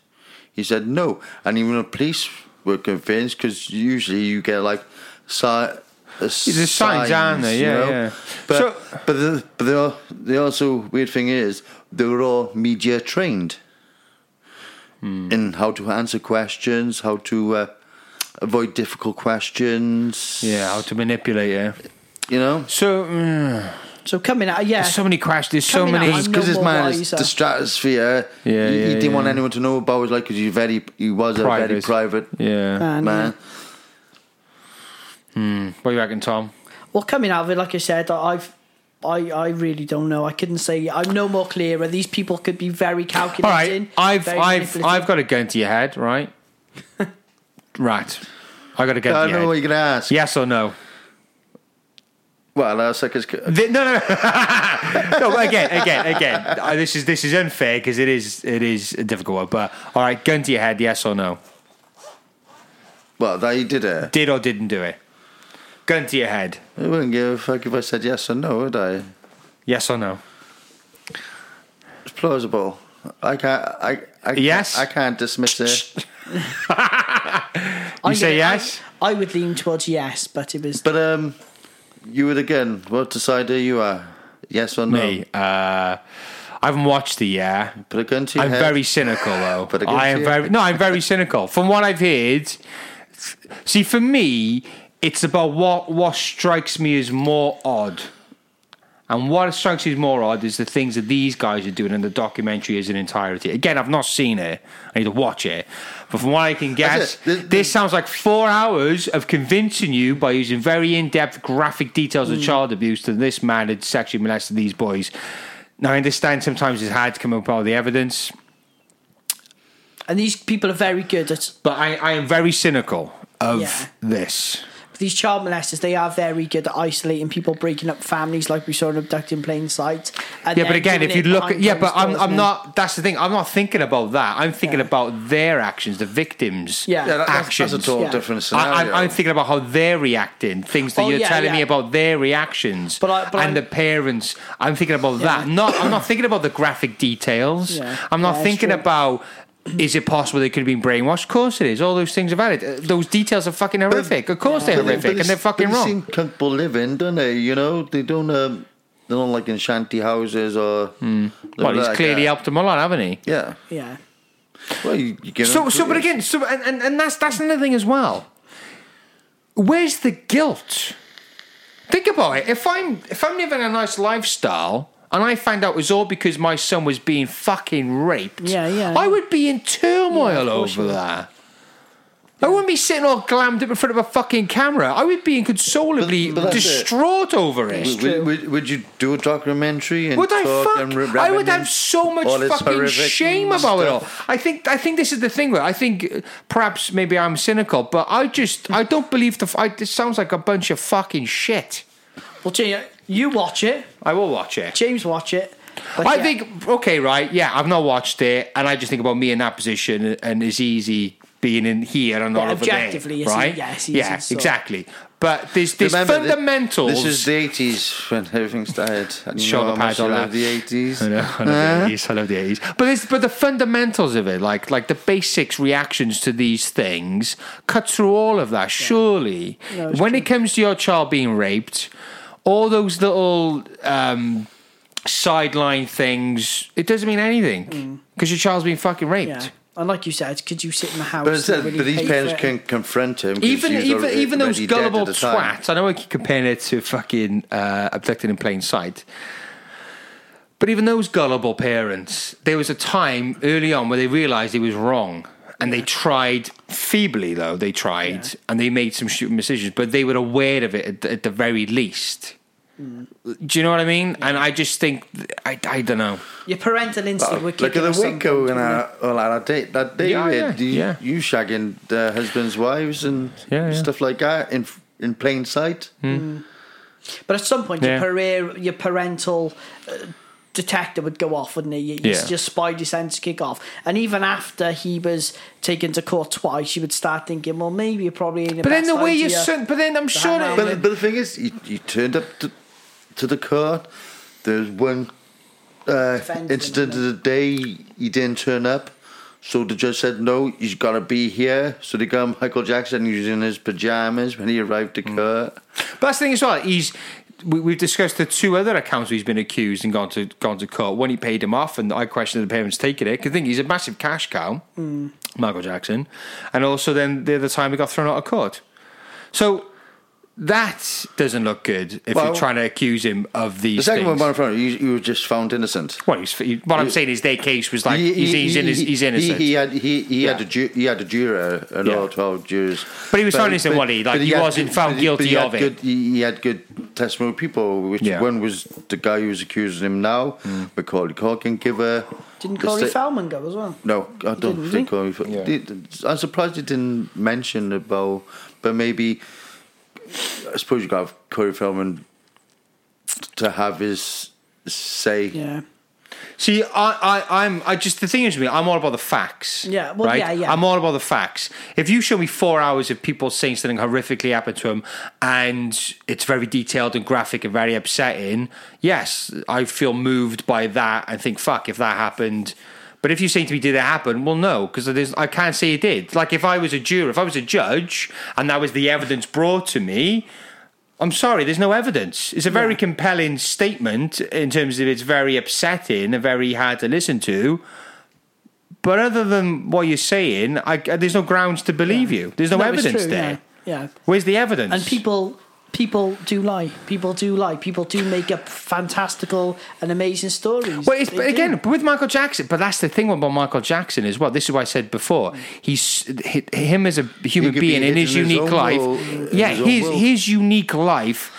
C: he said no. And even the police were convinced because usually you get like si- uh,
A: There's signs, aren't there?
C: you
A: Yeah,
C: know?
A: yeah.
C: But
A: So-
C: but the but the, the also weird thing is they were all media trained
A: Hmm.
C: in how to answer questions, how to uh, avoid difficult questions.
A: yeah, how to manipulate Yeah,
C: you know.
A: So mm,
B: So coming out, uh, yeah.
A: there's so many crashes. There's so
B: Coming out,
A: many.
C: Because his man is the stratosphere.
A: Yeah,
C: he, he
A: yeah,
C: didn't want anyone to know about his life because he's very he was a very
A: Private.
C: private
A: yeah.
B: Man,
C: man.
B: yeah. Hmm.
A: What do you reckon, Tom?
B: Well, coming out of it, like I said, I've. I, I really don't know. I couldn't say. I'm no more clearer. These people could be very calculating.
A: right, I've I've. I've got a gun to your head, right? right. I got a gun
C: I
A: to
C: know
A: your
C: what you're gonna ask.
A: Yes or no?
C: Well, I'll suck his.
A: The- no, no, no. Again, again, again. Uh, this is this is unfair because it is it is a difficult one. But all right, gun to your head. Yes or no?
C: Well, that he did it.
A: Did or didn't do it? Gun to your head.
C: I wouldn't give a fuck if I said yes or no, would I?
A: Yes or no?
C: It's plausible. I can't. I. I
A: Yes?
C: I can't dismiss it.
B: I'm
A: say
B: gonna-
A: yes?
B: I, I would lean towards yes, but it was.
C: But um, you would again. What are you are? Yes or no?
A: Me. Uh, I haven't watched the year.
C: Put a gun to your
A: I'm
C: head.
A: very cynical though.
C: Put a gun
A: I am very no. I'm very cynical. From what I've heard, see, for me, it's about what what strikes me as more odd. And what strikes me as more odd is the things that these guys are doing in the documentary as an entirety. Again, I've not seen it. I need to watch it. But from what I can guess,
C: That's. The- the-
A: this sounds like four hours of convincing you by using very in-depth graphic details of hmm. child abuse that this man had sexually molested these boys. Now, I understand sometimes it's hard to come up with all the evidence,
B: And these people are very good at
A: but I, I am very cynical of
B: Yeah.
A: this.
B: These child molesters. They are very good at isolating people, breaking up families, like we saw in Abducting Plain Sight. and
A: Yeah, but again, if you look at, yeah, but I'm, I'm not. That's the thing. I'm not thinking about that. I'm thinking
B: Yeah.
A: about their actions, the victims'
B: Yeah.
C: Yeah, that, that's,
A: actions.
C: that's a total
B: Yeah.
C: different
A: I,
C: scenario.
A: I'm, I'm thinking about how they're reacting, things that
B: Oh,
A: you're
B: yeah,
A: telling me about their reactions,
B: But I- but
A: and
B: I'm-
A: the parents. I'm thinking about that. Not. I'm not thinking about the graphic details.
B: Yeah.
A: I'm not
B: Yeah,
A: thinking about. Is it possible they could have been brainwashed? Of course it is. All those things about it. Uh, Those details are fucking horrific. Of course they're
C: But
A: horrific,
C: but
A: and they're fucking
C: but they
A: wrong.
C: seem comfortable living, don't they? You know, they don't. Um, they're not like in shanty houses or.
A: Hmm. Well, he's
C: like
A: clearly
C: that.
A: helped them a lot, haven't he?
C: Yeah.
B: yeah.
C: Well, you, you give
A: So,
C: them
A: so, but again, so, and, and, and that's that's another thing as well. Where's the guilt? Think about it. If I'm if I'm living a nice lifestyle and I find out it was all because my son was being fucking raped,
B: Yeah, yeah.
A: I would be in turmoil
B: Yeah,
A: over
B: you
A: that. I wouldn't be sitting all glammed up in front of a fucking camera. I would be inconsolably
C: But- but that's it.
A: distraught over it.
C: Would, would, would, would you do a documentary and
A: Would I
C: talk
A: fuck?
C: and
A: I would have so much fucking shame about it all. I think. I think this is the thing. Where I think uh, perhaps maybe I'm cynical, but I just I don't believe the. I, this sounds like a bunch of fucking shit.
B: Well, Jay, you watch it.
A: I will watch it.
B: James, watch it. But
A: I
B: yeah.
A: think okay, right? Yeah, I've not watched it, and I just think about me in that position, and it's easy being in here and not
B: Yeah,
A: over there,
B: objectively, it's-
A: right?
B: yeah, it's easy,
A: yeah,
B: so-
A: exactly. But there's there's
C: Remember, thi-
A: fundamentals.
C: This is the eighties when everything started. And you
A: Shoulder
C: know how much
A: all
C: I
A: that.
C: love the eighties.
A: I know, I love the eighties. I love the eighties. But it's, but the fundamentals of it, like like the basics reactions to these things, cut through all of that. Surely,
B: No, it's
A: when it comes to your child being raped, all those little um, sideline things, it doesn't mean anything because your child's being fucking raped.
B: Yeah. And like you said, could you sit in the house?
C: But, it's, uh,
B: really
C: but these
B: pay
C: parents
B: for it?
C: can confront him. 'cause
A: Even
C: he
A: even
C: already-
A: even those
C: already dead at
A: gullible
C: the time.
A: twats. I know I keep comparing it to fucking uh, abducted in plain sight. But even those gullible parents, there was a time early on where they realised he was wrong, and they tried feebly though. They tried, and they made some stupid decisions, but they were aware of it at, at the very least.
B: Mm.
A: Do you know what I mean? And I just think I, I don't know.
B: Your parental instinct would
C: Look at the
B: some point,
C: Waco and
B: wouldn't
C: uh, that date. That David,
A: Yeah, yeah,
C: you,
A: yeah.
C: you shagging the husbands' wives and
A: Yeah, yeah.
C: stuff like that in in plain sight.
B: it? But at some point,
A: Yeah.
B: your, parer, your parental uh, detector would go off, wouldn't it? Your, your,
A: Yeah.
B: your spidey sense kick off. And even after he was taken to court twice, you would start thinking, well, maybe it probably ain't.
A: But then the way you,
B: you
A: but then I'm sure.
B: hang
A: that-
B: out
C: But, but the thing is, you, he turned up to, to the court. There's one uh, incident of the day he didn't turn up. So the judge said, no, he's got to be here. So they got Michael Jackson. He was in his pajamas when he arrived to
A: Mm.
C: court.
A: But that's the thing as well. He's we, we've discussed the two other accounts where he's been accused and gone to gone to court. One he paid him off, and I questioned the parents taking it. 'cause I think he's a massive cash cow, Michael Jackson, and also then the other time he got thrown out of court. So that doesn't look good if
C: Well,
A: you're trying to accuse him of these
C: The second
A: things.
C: one, one he, he was just found innocent.
A: Well, he's, he, what I'm saying is their case was like
C: He-
A: he's,
C: he-
A: in his,
C: he-
A: he's innocent.
C: He, he had he, he
A: Yeah.
C: had a ju- he had a juror and
A: Yeah.
C: all twelve jurors.
A: But he was found innocent, wasn't he? Like,
C: but
A: he wasn't
C: good-
A: found
C: but he- but he
A: guilty of it.
C: Good, he, he had good testimony people. Which
A: Yeah.
C: one was the guy who's accusing him now,
A: Hmm.
C: Macaulay Culkin. Give a
B: Didn't
C: the
B: Corey
C: sta-
B: Feldman go as well?
C: No, I don't think? Corey. Fel-
A: Yeah.
C: I'm surprised he didn't mention about, but maybe I suppose you got to have Corey Feldman to have his say.
B: Yeah.
A: See, I, I, I'm, I just the thing is with me, I'm all about the facts.
B: Yeah, well,
A: right?
B: yeah, yeah.
A: I'm all about the facts. If you show me four hours of people saying something horrifically happened to them, and it's very detailed and graphic and very upsetting, yes, I feel moved by that and think, fuck, if that happened. But if you say to me, did it happen? Well, no, because I can't say it did. Like if I was a juror, if I was a judge, and that was the evidence brought to me, I'm sorry, there's no evidence. It's a very
B: Yeah.
A: compelling statement in terms of it's very upsetting and very hard to listen to. But other than what you're saying, I, there's no grounds to believe you. There's no,
B: No,
A: evidence
B: true,
A: there.
B: Yeah. yeah.
A: Where's the evidence?
B: And people people do lie. People do lie. People do make up fantastical and amazing stories.
A: Well, it's,
B: They
A: but
B: do.
A: again, but with Michael Jackson, but that's the thing about Michael Jackson as well. This is what I said before. He's hi- him as a human
C: could be
A: being in his
C: in his
A: unique life.
C: world,
A: yeah,
C: his
A: his his unique life.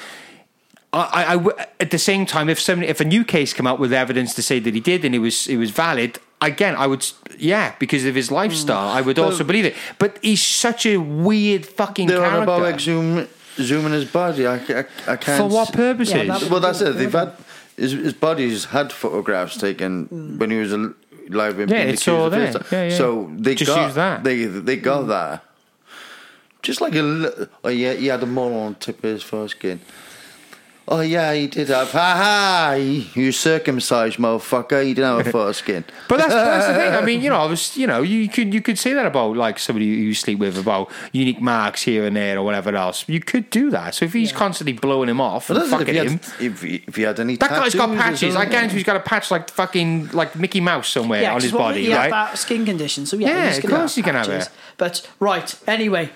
A: I, I- I w- at the same time, if somebody, if a new case come out with evidence to say that he did and it was it was valid, again, I would, yeah, because of his lifestyle, I would mm. also believe it. But he's such a weird fucking
C: They're
A: character.
C: about exhum, exhuming his body. I, I, I can't.
A: For what
C: s-
A: purposes?
B: Yeah, that-
C: Well, that's it. They've had his, his body's had photographs taken when he was alive. and
A: Yeah,
C: being
A: it's all there. Yeah, yeah.
C: So they
A: Just
C: got
A: use that.
C: They they got mm. that. Just like a oh yeah, he had a mole on the tip of his foreskin. Oh yeah, he did have. Ha ha! You circumcised motherfucker. You didn't have a foreskin.
A: But that's, that's the thing. I mean, you know, I was, you know, you could you could say that about like somebody who you sleep with about unique marks here and there or whatever else. You could do that. So if he's constantly blowing him off
C: But
A: and fucking
C: if, he
A: him,
C: had, if, he, if he had any
A: that guy's got patches. I guarantee he's got a patch like fucking like Mickey Mouse somewhere
B: Yeah,
A: on
B: 'cause
A: his body,
B: he has
A: right?
B: that skin condition, so yeah,
A: Yeah,
B: he's
A: of
B: gonna
A: course
B: have
A: he can have it.
B: But right, anyway,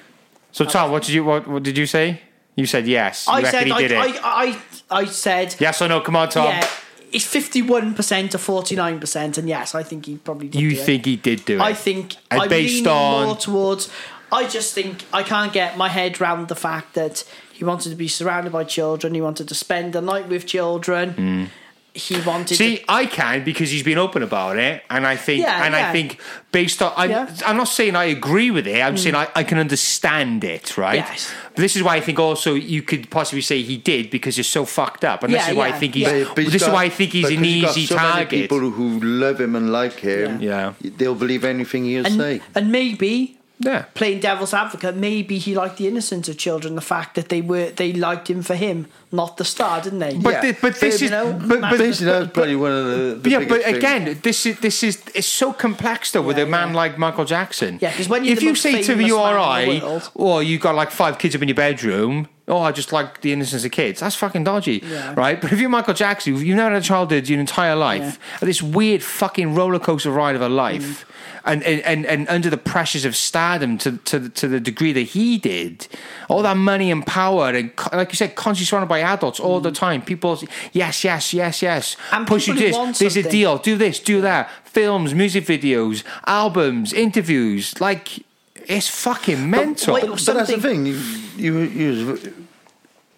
A: So Tom, what did you what, what did you say? You said yes. You
B: I said
A: he
B: I,
A: did it.
B: I, I I said
A: yes or no? Come on, Tom.
B: yeah, it's fifty one percent to forty nine percent, and yes, I think he probably did.
A: you
B: do it.
A: think he did do it?
B: I think
A: And
B: I'm
A: based on
B: more towards. I just think I can't get my head round the fact that he wanted to be surrounded by children. He wanted to spend the night with children. Mm. He wanted.
A: See,
B: to.
A: I can because he's been open about it, and I think,
B: Yeah,
A: and I think based on, I'm,
B: Yeah. Mm.
A: I'm not saying I agree with it. I'm saying I, I can understand it, right?
B: Yes.
A: But this is why I think also you could possibly say he did because you're so fucked up, and this is why I think he's.
B: yeah.
C: But- but he's
A: this is why I think he's
C: but
A: an
C: 'cause he's got
A: easy
C: so many
A: target.
C: people who love him and like him.
A: Yeah.
C: they'll believe anything he'll
B: And,
C: say.
B: and maybe
A: yeah.
B: playing devil's advocate, maybe he liked the innocence of children, the fact that they were they liked him for him, not the star, didn't they?
A: But
C: Yeah.
A: thi- but this
B: You
A: is
B: know,
A: but, but,
C: Basically, that's probably one of the. the
A: yeah,
C: biggest
A: but
C: things.
A: again, this is this is it's so complex though with
B: Yeah,
A: a man
B: yeah.
A: like Michael Jackson.
B: Yeah, 'cause when you're
A: if
B: the
A: you
B: most
A: say to
B: famous
A: you or
B: man in
A: I,
B: the world-
A: or you got like five kids up in your bedroom, oh, I just like the innocence of kids. That's fucking dodgy,
B: Yeah.
A: right? But if you're Michael Jackson, you've never had a childhood your entire life, and this weird fucking roller coaster ride of a life. And, and, and, and under the pressures of stardom to, to, to the degree that he did, all that money and power, and like you said, constantly surrounded by adults all the time. People, yes, yes, yes, yes.
B: And
A: Push you this. There's a deal. Do this, do that. Films, music videos, albums, interviews. Like, it's fucking mental.
B: wait,
C: But that's the thing. You, you, you,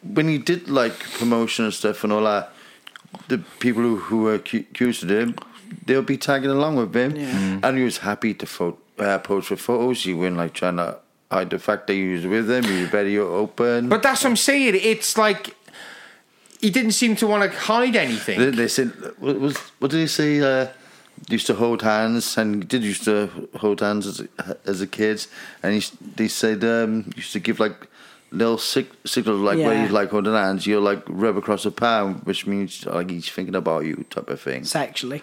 C: when he did like promotion and stuff and all that, the people who, who were accused of him, they'll be tagging along with him,
B: Yeah.
C: and he was happy to pho- uh, post for photos. He wasn't like trying to hide the fact that he was with them. He was very open.
A: But that's what I'm saying. It's like he didn't seem to want to hide anything.
C: They, they said, what, was, what did he say? Uh, used to hold hands, and did used to hold hands as a, as a kid. And he, they said um, used to give like little sig- signals, like where
B: Yeah.
C: he's like holding hands, you'll like rub across the palm, which means like he's thinking about you, type of thing.
B: sexually.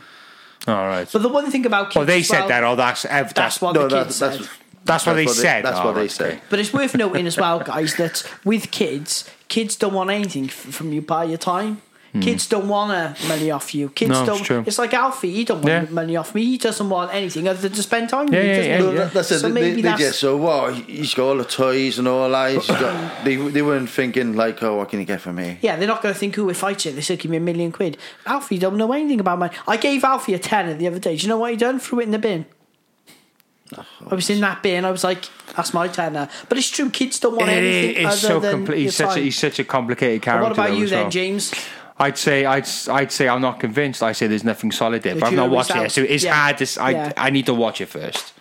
A: All right.
B: But the one thing about kids,
A: well, they said
B: well-
A: that. Oh, that's that's,
B: That's what
C: No,
B: the kids
C: that's-
B: said.
A: that's what they said.
C: That's
A: Oh,
C: what they
A: right,
C: say.
B: But it's worth noting as well, guys, that with kids, kids don't want anything f- from you by your time. Kids don't want uh, money off you. Kids.
A: No,
B: don't.
A: it's true.
B: like Alfie. He don't want
A: Yeah.
B: money off me. He doesn't want anything other than to spend time with
A: Yeah,
B: me.
A: yeah,
B: doesn't
A: yeah.
C: No, that, that's it.
B: So
C: they,
B: maybe
C: they
B: that's
C: just so wow, he's got all the toys and all that. He's got, they they weren't thinking like, oh, what can he get for me?
B: Yeah, they're not going to think, who if I it, they said, give me a million quid. Alfie don't know anything about money. I gave Alfie a tenner the other day. Do you know what he done? Threw it in the bin. I was in that bin. I was like, that's my tenner. But it's true, kids don't want
A: It
B: anything
A: is
B: other
A: so
B: than
A: complete.
B: your
A: He's such a, he's such a complicated character.
B: What about
A: though,
B: you then,
A: well.
B: James?
A: I'd say I'd I'd say I'm not convinced. I say there's nothing solid there, but I've not
B: jury's
A: watched it. yet, So it's
B: Yeah.
A: hard to. s- I
B: Yeah.
A: I need to watch it first.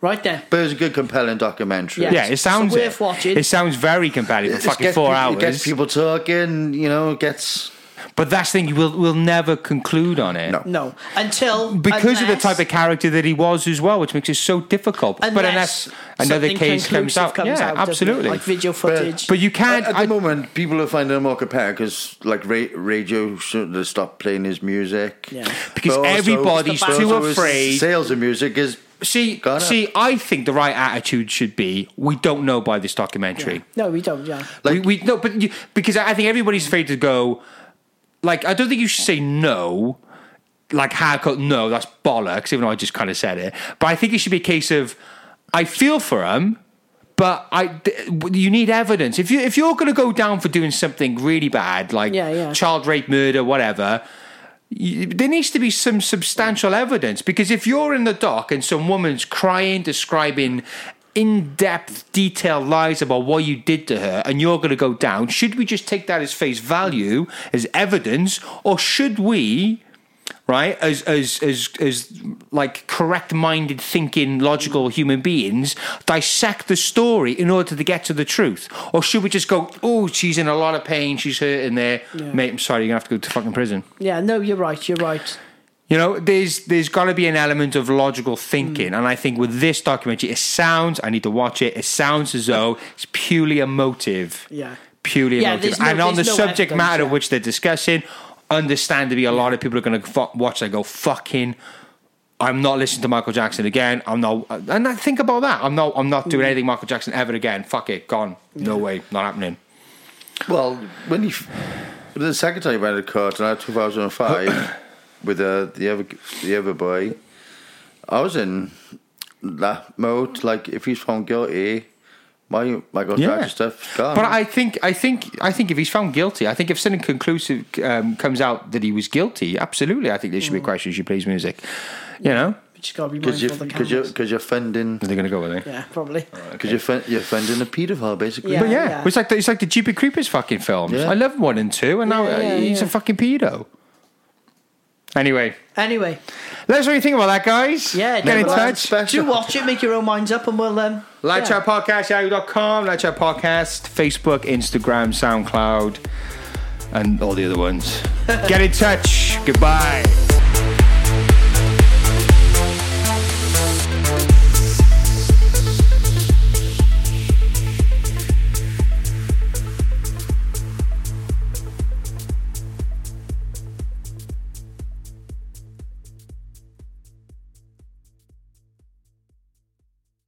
B: Right there.
C: But it's a good, compelling documentary.
B: Yeah.
A: Yeah, it sounds
B: So worth
A: it.
B: watching.
A: It sounds very compelling for fucking
C: gets
A: four
C: people,
A: hours.
C: It gets people talking. You know, it gets
A: But that's the thing, we'll we'll never conclude on it.
C: No.
B: No, until
A: Because of the type of character that he was as well, which makes it so difficult. but
B: unless
A: unless another case comes
B: conclusive
A: out, yeah,
B: doesn't
A: absolutely.
B: like video footage.
A: but you can't.
C: At, at the
A: I-
C: moment, people are finding it more competitive because, like, ra- radio should have stopped playing his music.
B: Yeah.
A: Because
C: also-
A: everybody's
C: but
A: too afraid-
C: Sales of music is
A: see,
C: gone up.
A: see, I think the right attitude should be: we don't know by this documentary.
B: no, we don't. Yeah,
A: we, we no, but you, because I think everybody's afraid to go. Like, I don't think you should say no. Like hardcore, no, that's bollocks. Even though I just kind of said it, but I think it should be a case of, I feel for him, but I, you need evidence. If you if you're going to go down for doing something really bad, like
B: Yeah, yeah.
A: child rape, murder, whatever, you, there needs to be some substantial evidence because if you're in the dock and some woman's crying, describing in-depth, detailed lies about what you did to her, and you're going to go down, should we just take that as face value, as evidence, or should we? Right, as as as as like correct-minded, thinking, logical human beings, dissect the story in order to get to the truth, or should we just go, "Oh, she's in a lot of pain, she's hurting there, mate. I'm sorry, you're gonna have to go to fucking prison."
B: yeah. No, you're right. You're right.
A: You know, there's there's got to be an element of logical thinking, and I think with this documentary, it sounds. I need to watch it. It sounds as though it's purely emotive.
B: Yeah.
A: purely
B: Yeah,
A: emotive,
B: no-
A: and on the
B: no
A: subject
B: evidence,
A: matter
B: yeah.
A: which they're discussing, understandably, a lot of people are going to fu- watch and go fucking. I'm not listening to Michael Jackson again. I'm not, and I think about that. I'm not. I'm not
B: Mm.
A: doing anything Michael Jackson ever again. Fuck it, gone. No way, not happening.
C: Well, when he the second time he went to court in 2005 with uh, the other the other boy, I was in that mode. Like, if he's found guilty, my Michael
A: Yeah.
C: Jackson stuff's gone.
A: But I think, I think, I think if he's found guilty, I think if something conclusive um, comes out that he was guilty, absolutely, I think there should
B: Mm.
A: be a question. Should plays music, you know?
B: We just got to be
C: because you
B: mindful of the
C: because you
B: cameras.
C: because you're funding
A: Are they going to go with it?
B: Yeah, probably.
C: because you're fun, you're funding a paedophile basically.
B: Yeah.
A: But yeah,
B: yeah.
A: it's like the, it's like the Jeepers Creepers fucking films.
C: Yeah.
A: I love one and two, and now
B: Yeah,
A: uh,
B: yeah,
A: he's
B: yeah.
A: a fucking pedo. Anyway,
B: Anyway,
A: let us know what you think about that, guys.
B: yeah.
A: get in
B: no,
A: touch.
C: Special.
B: Do watch it. Make your own minds up, and we'll um.
A: Light
B: yeah.
A: Chat Podcast, yahoo.com, Light Chat Podcast, Facebook, Instagram, SoundCloud, and all the other ones. Get in touch. Goodbye.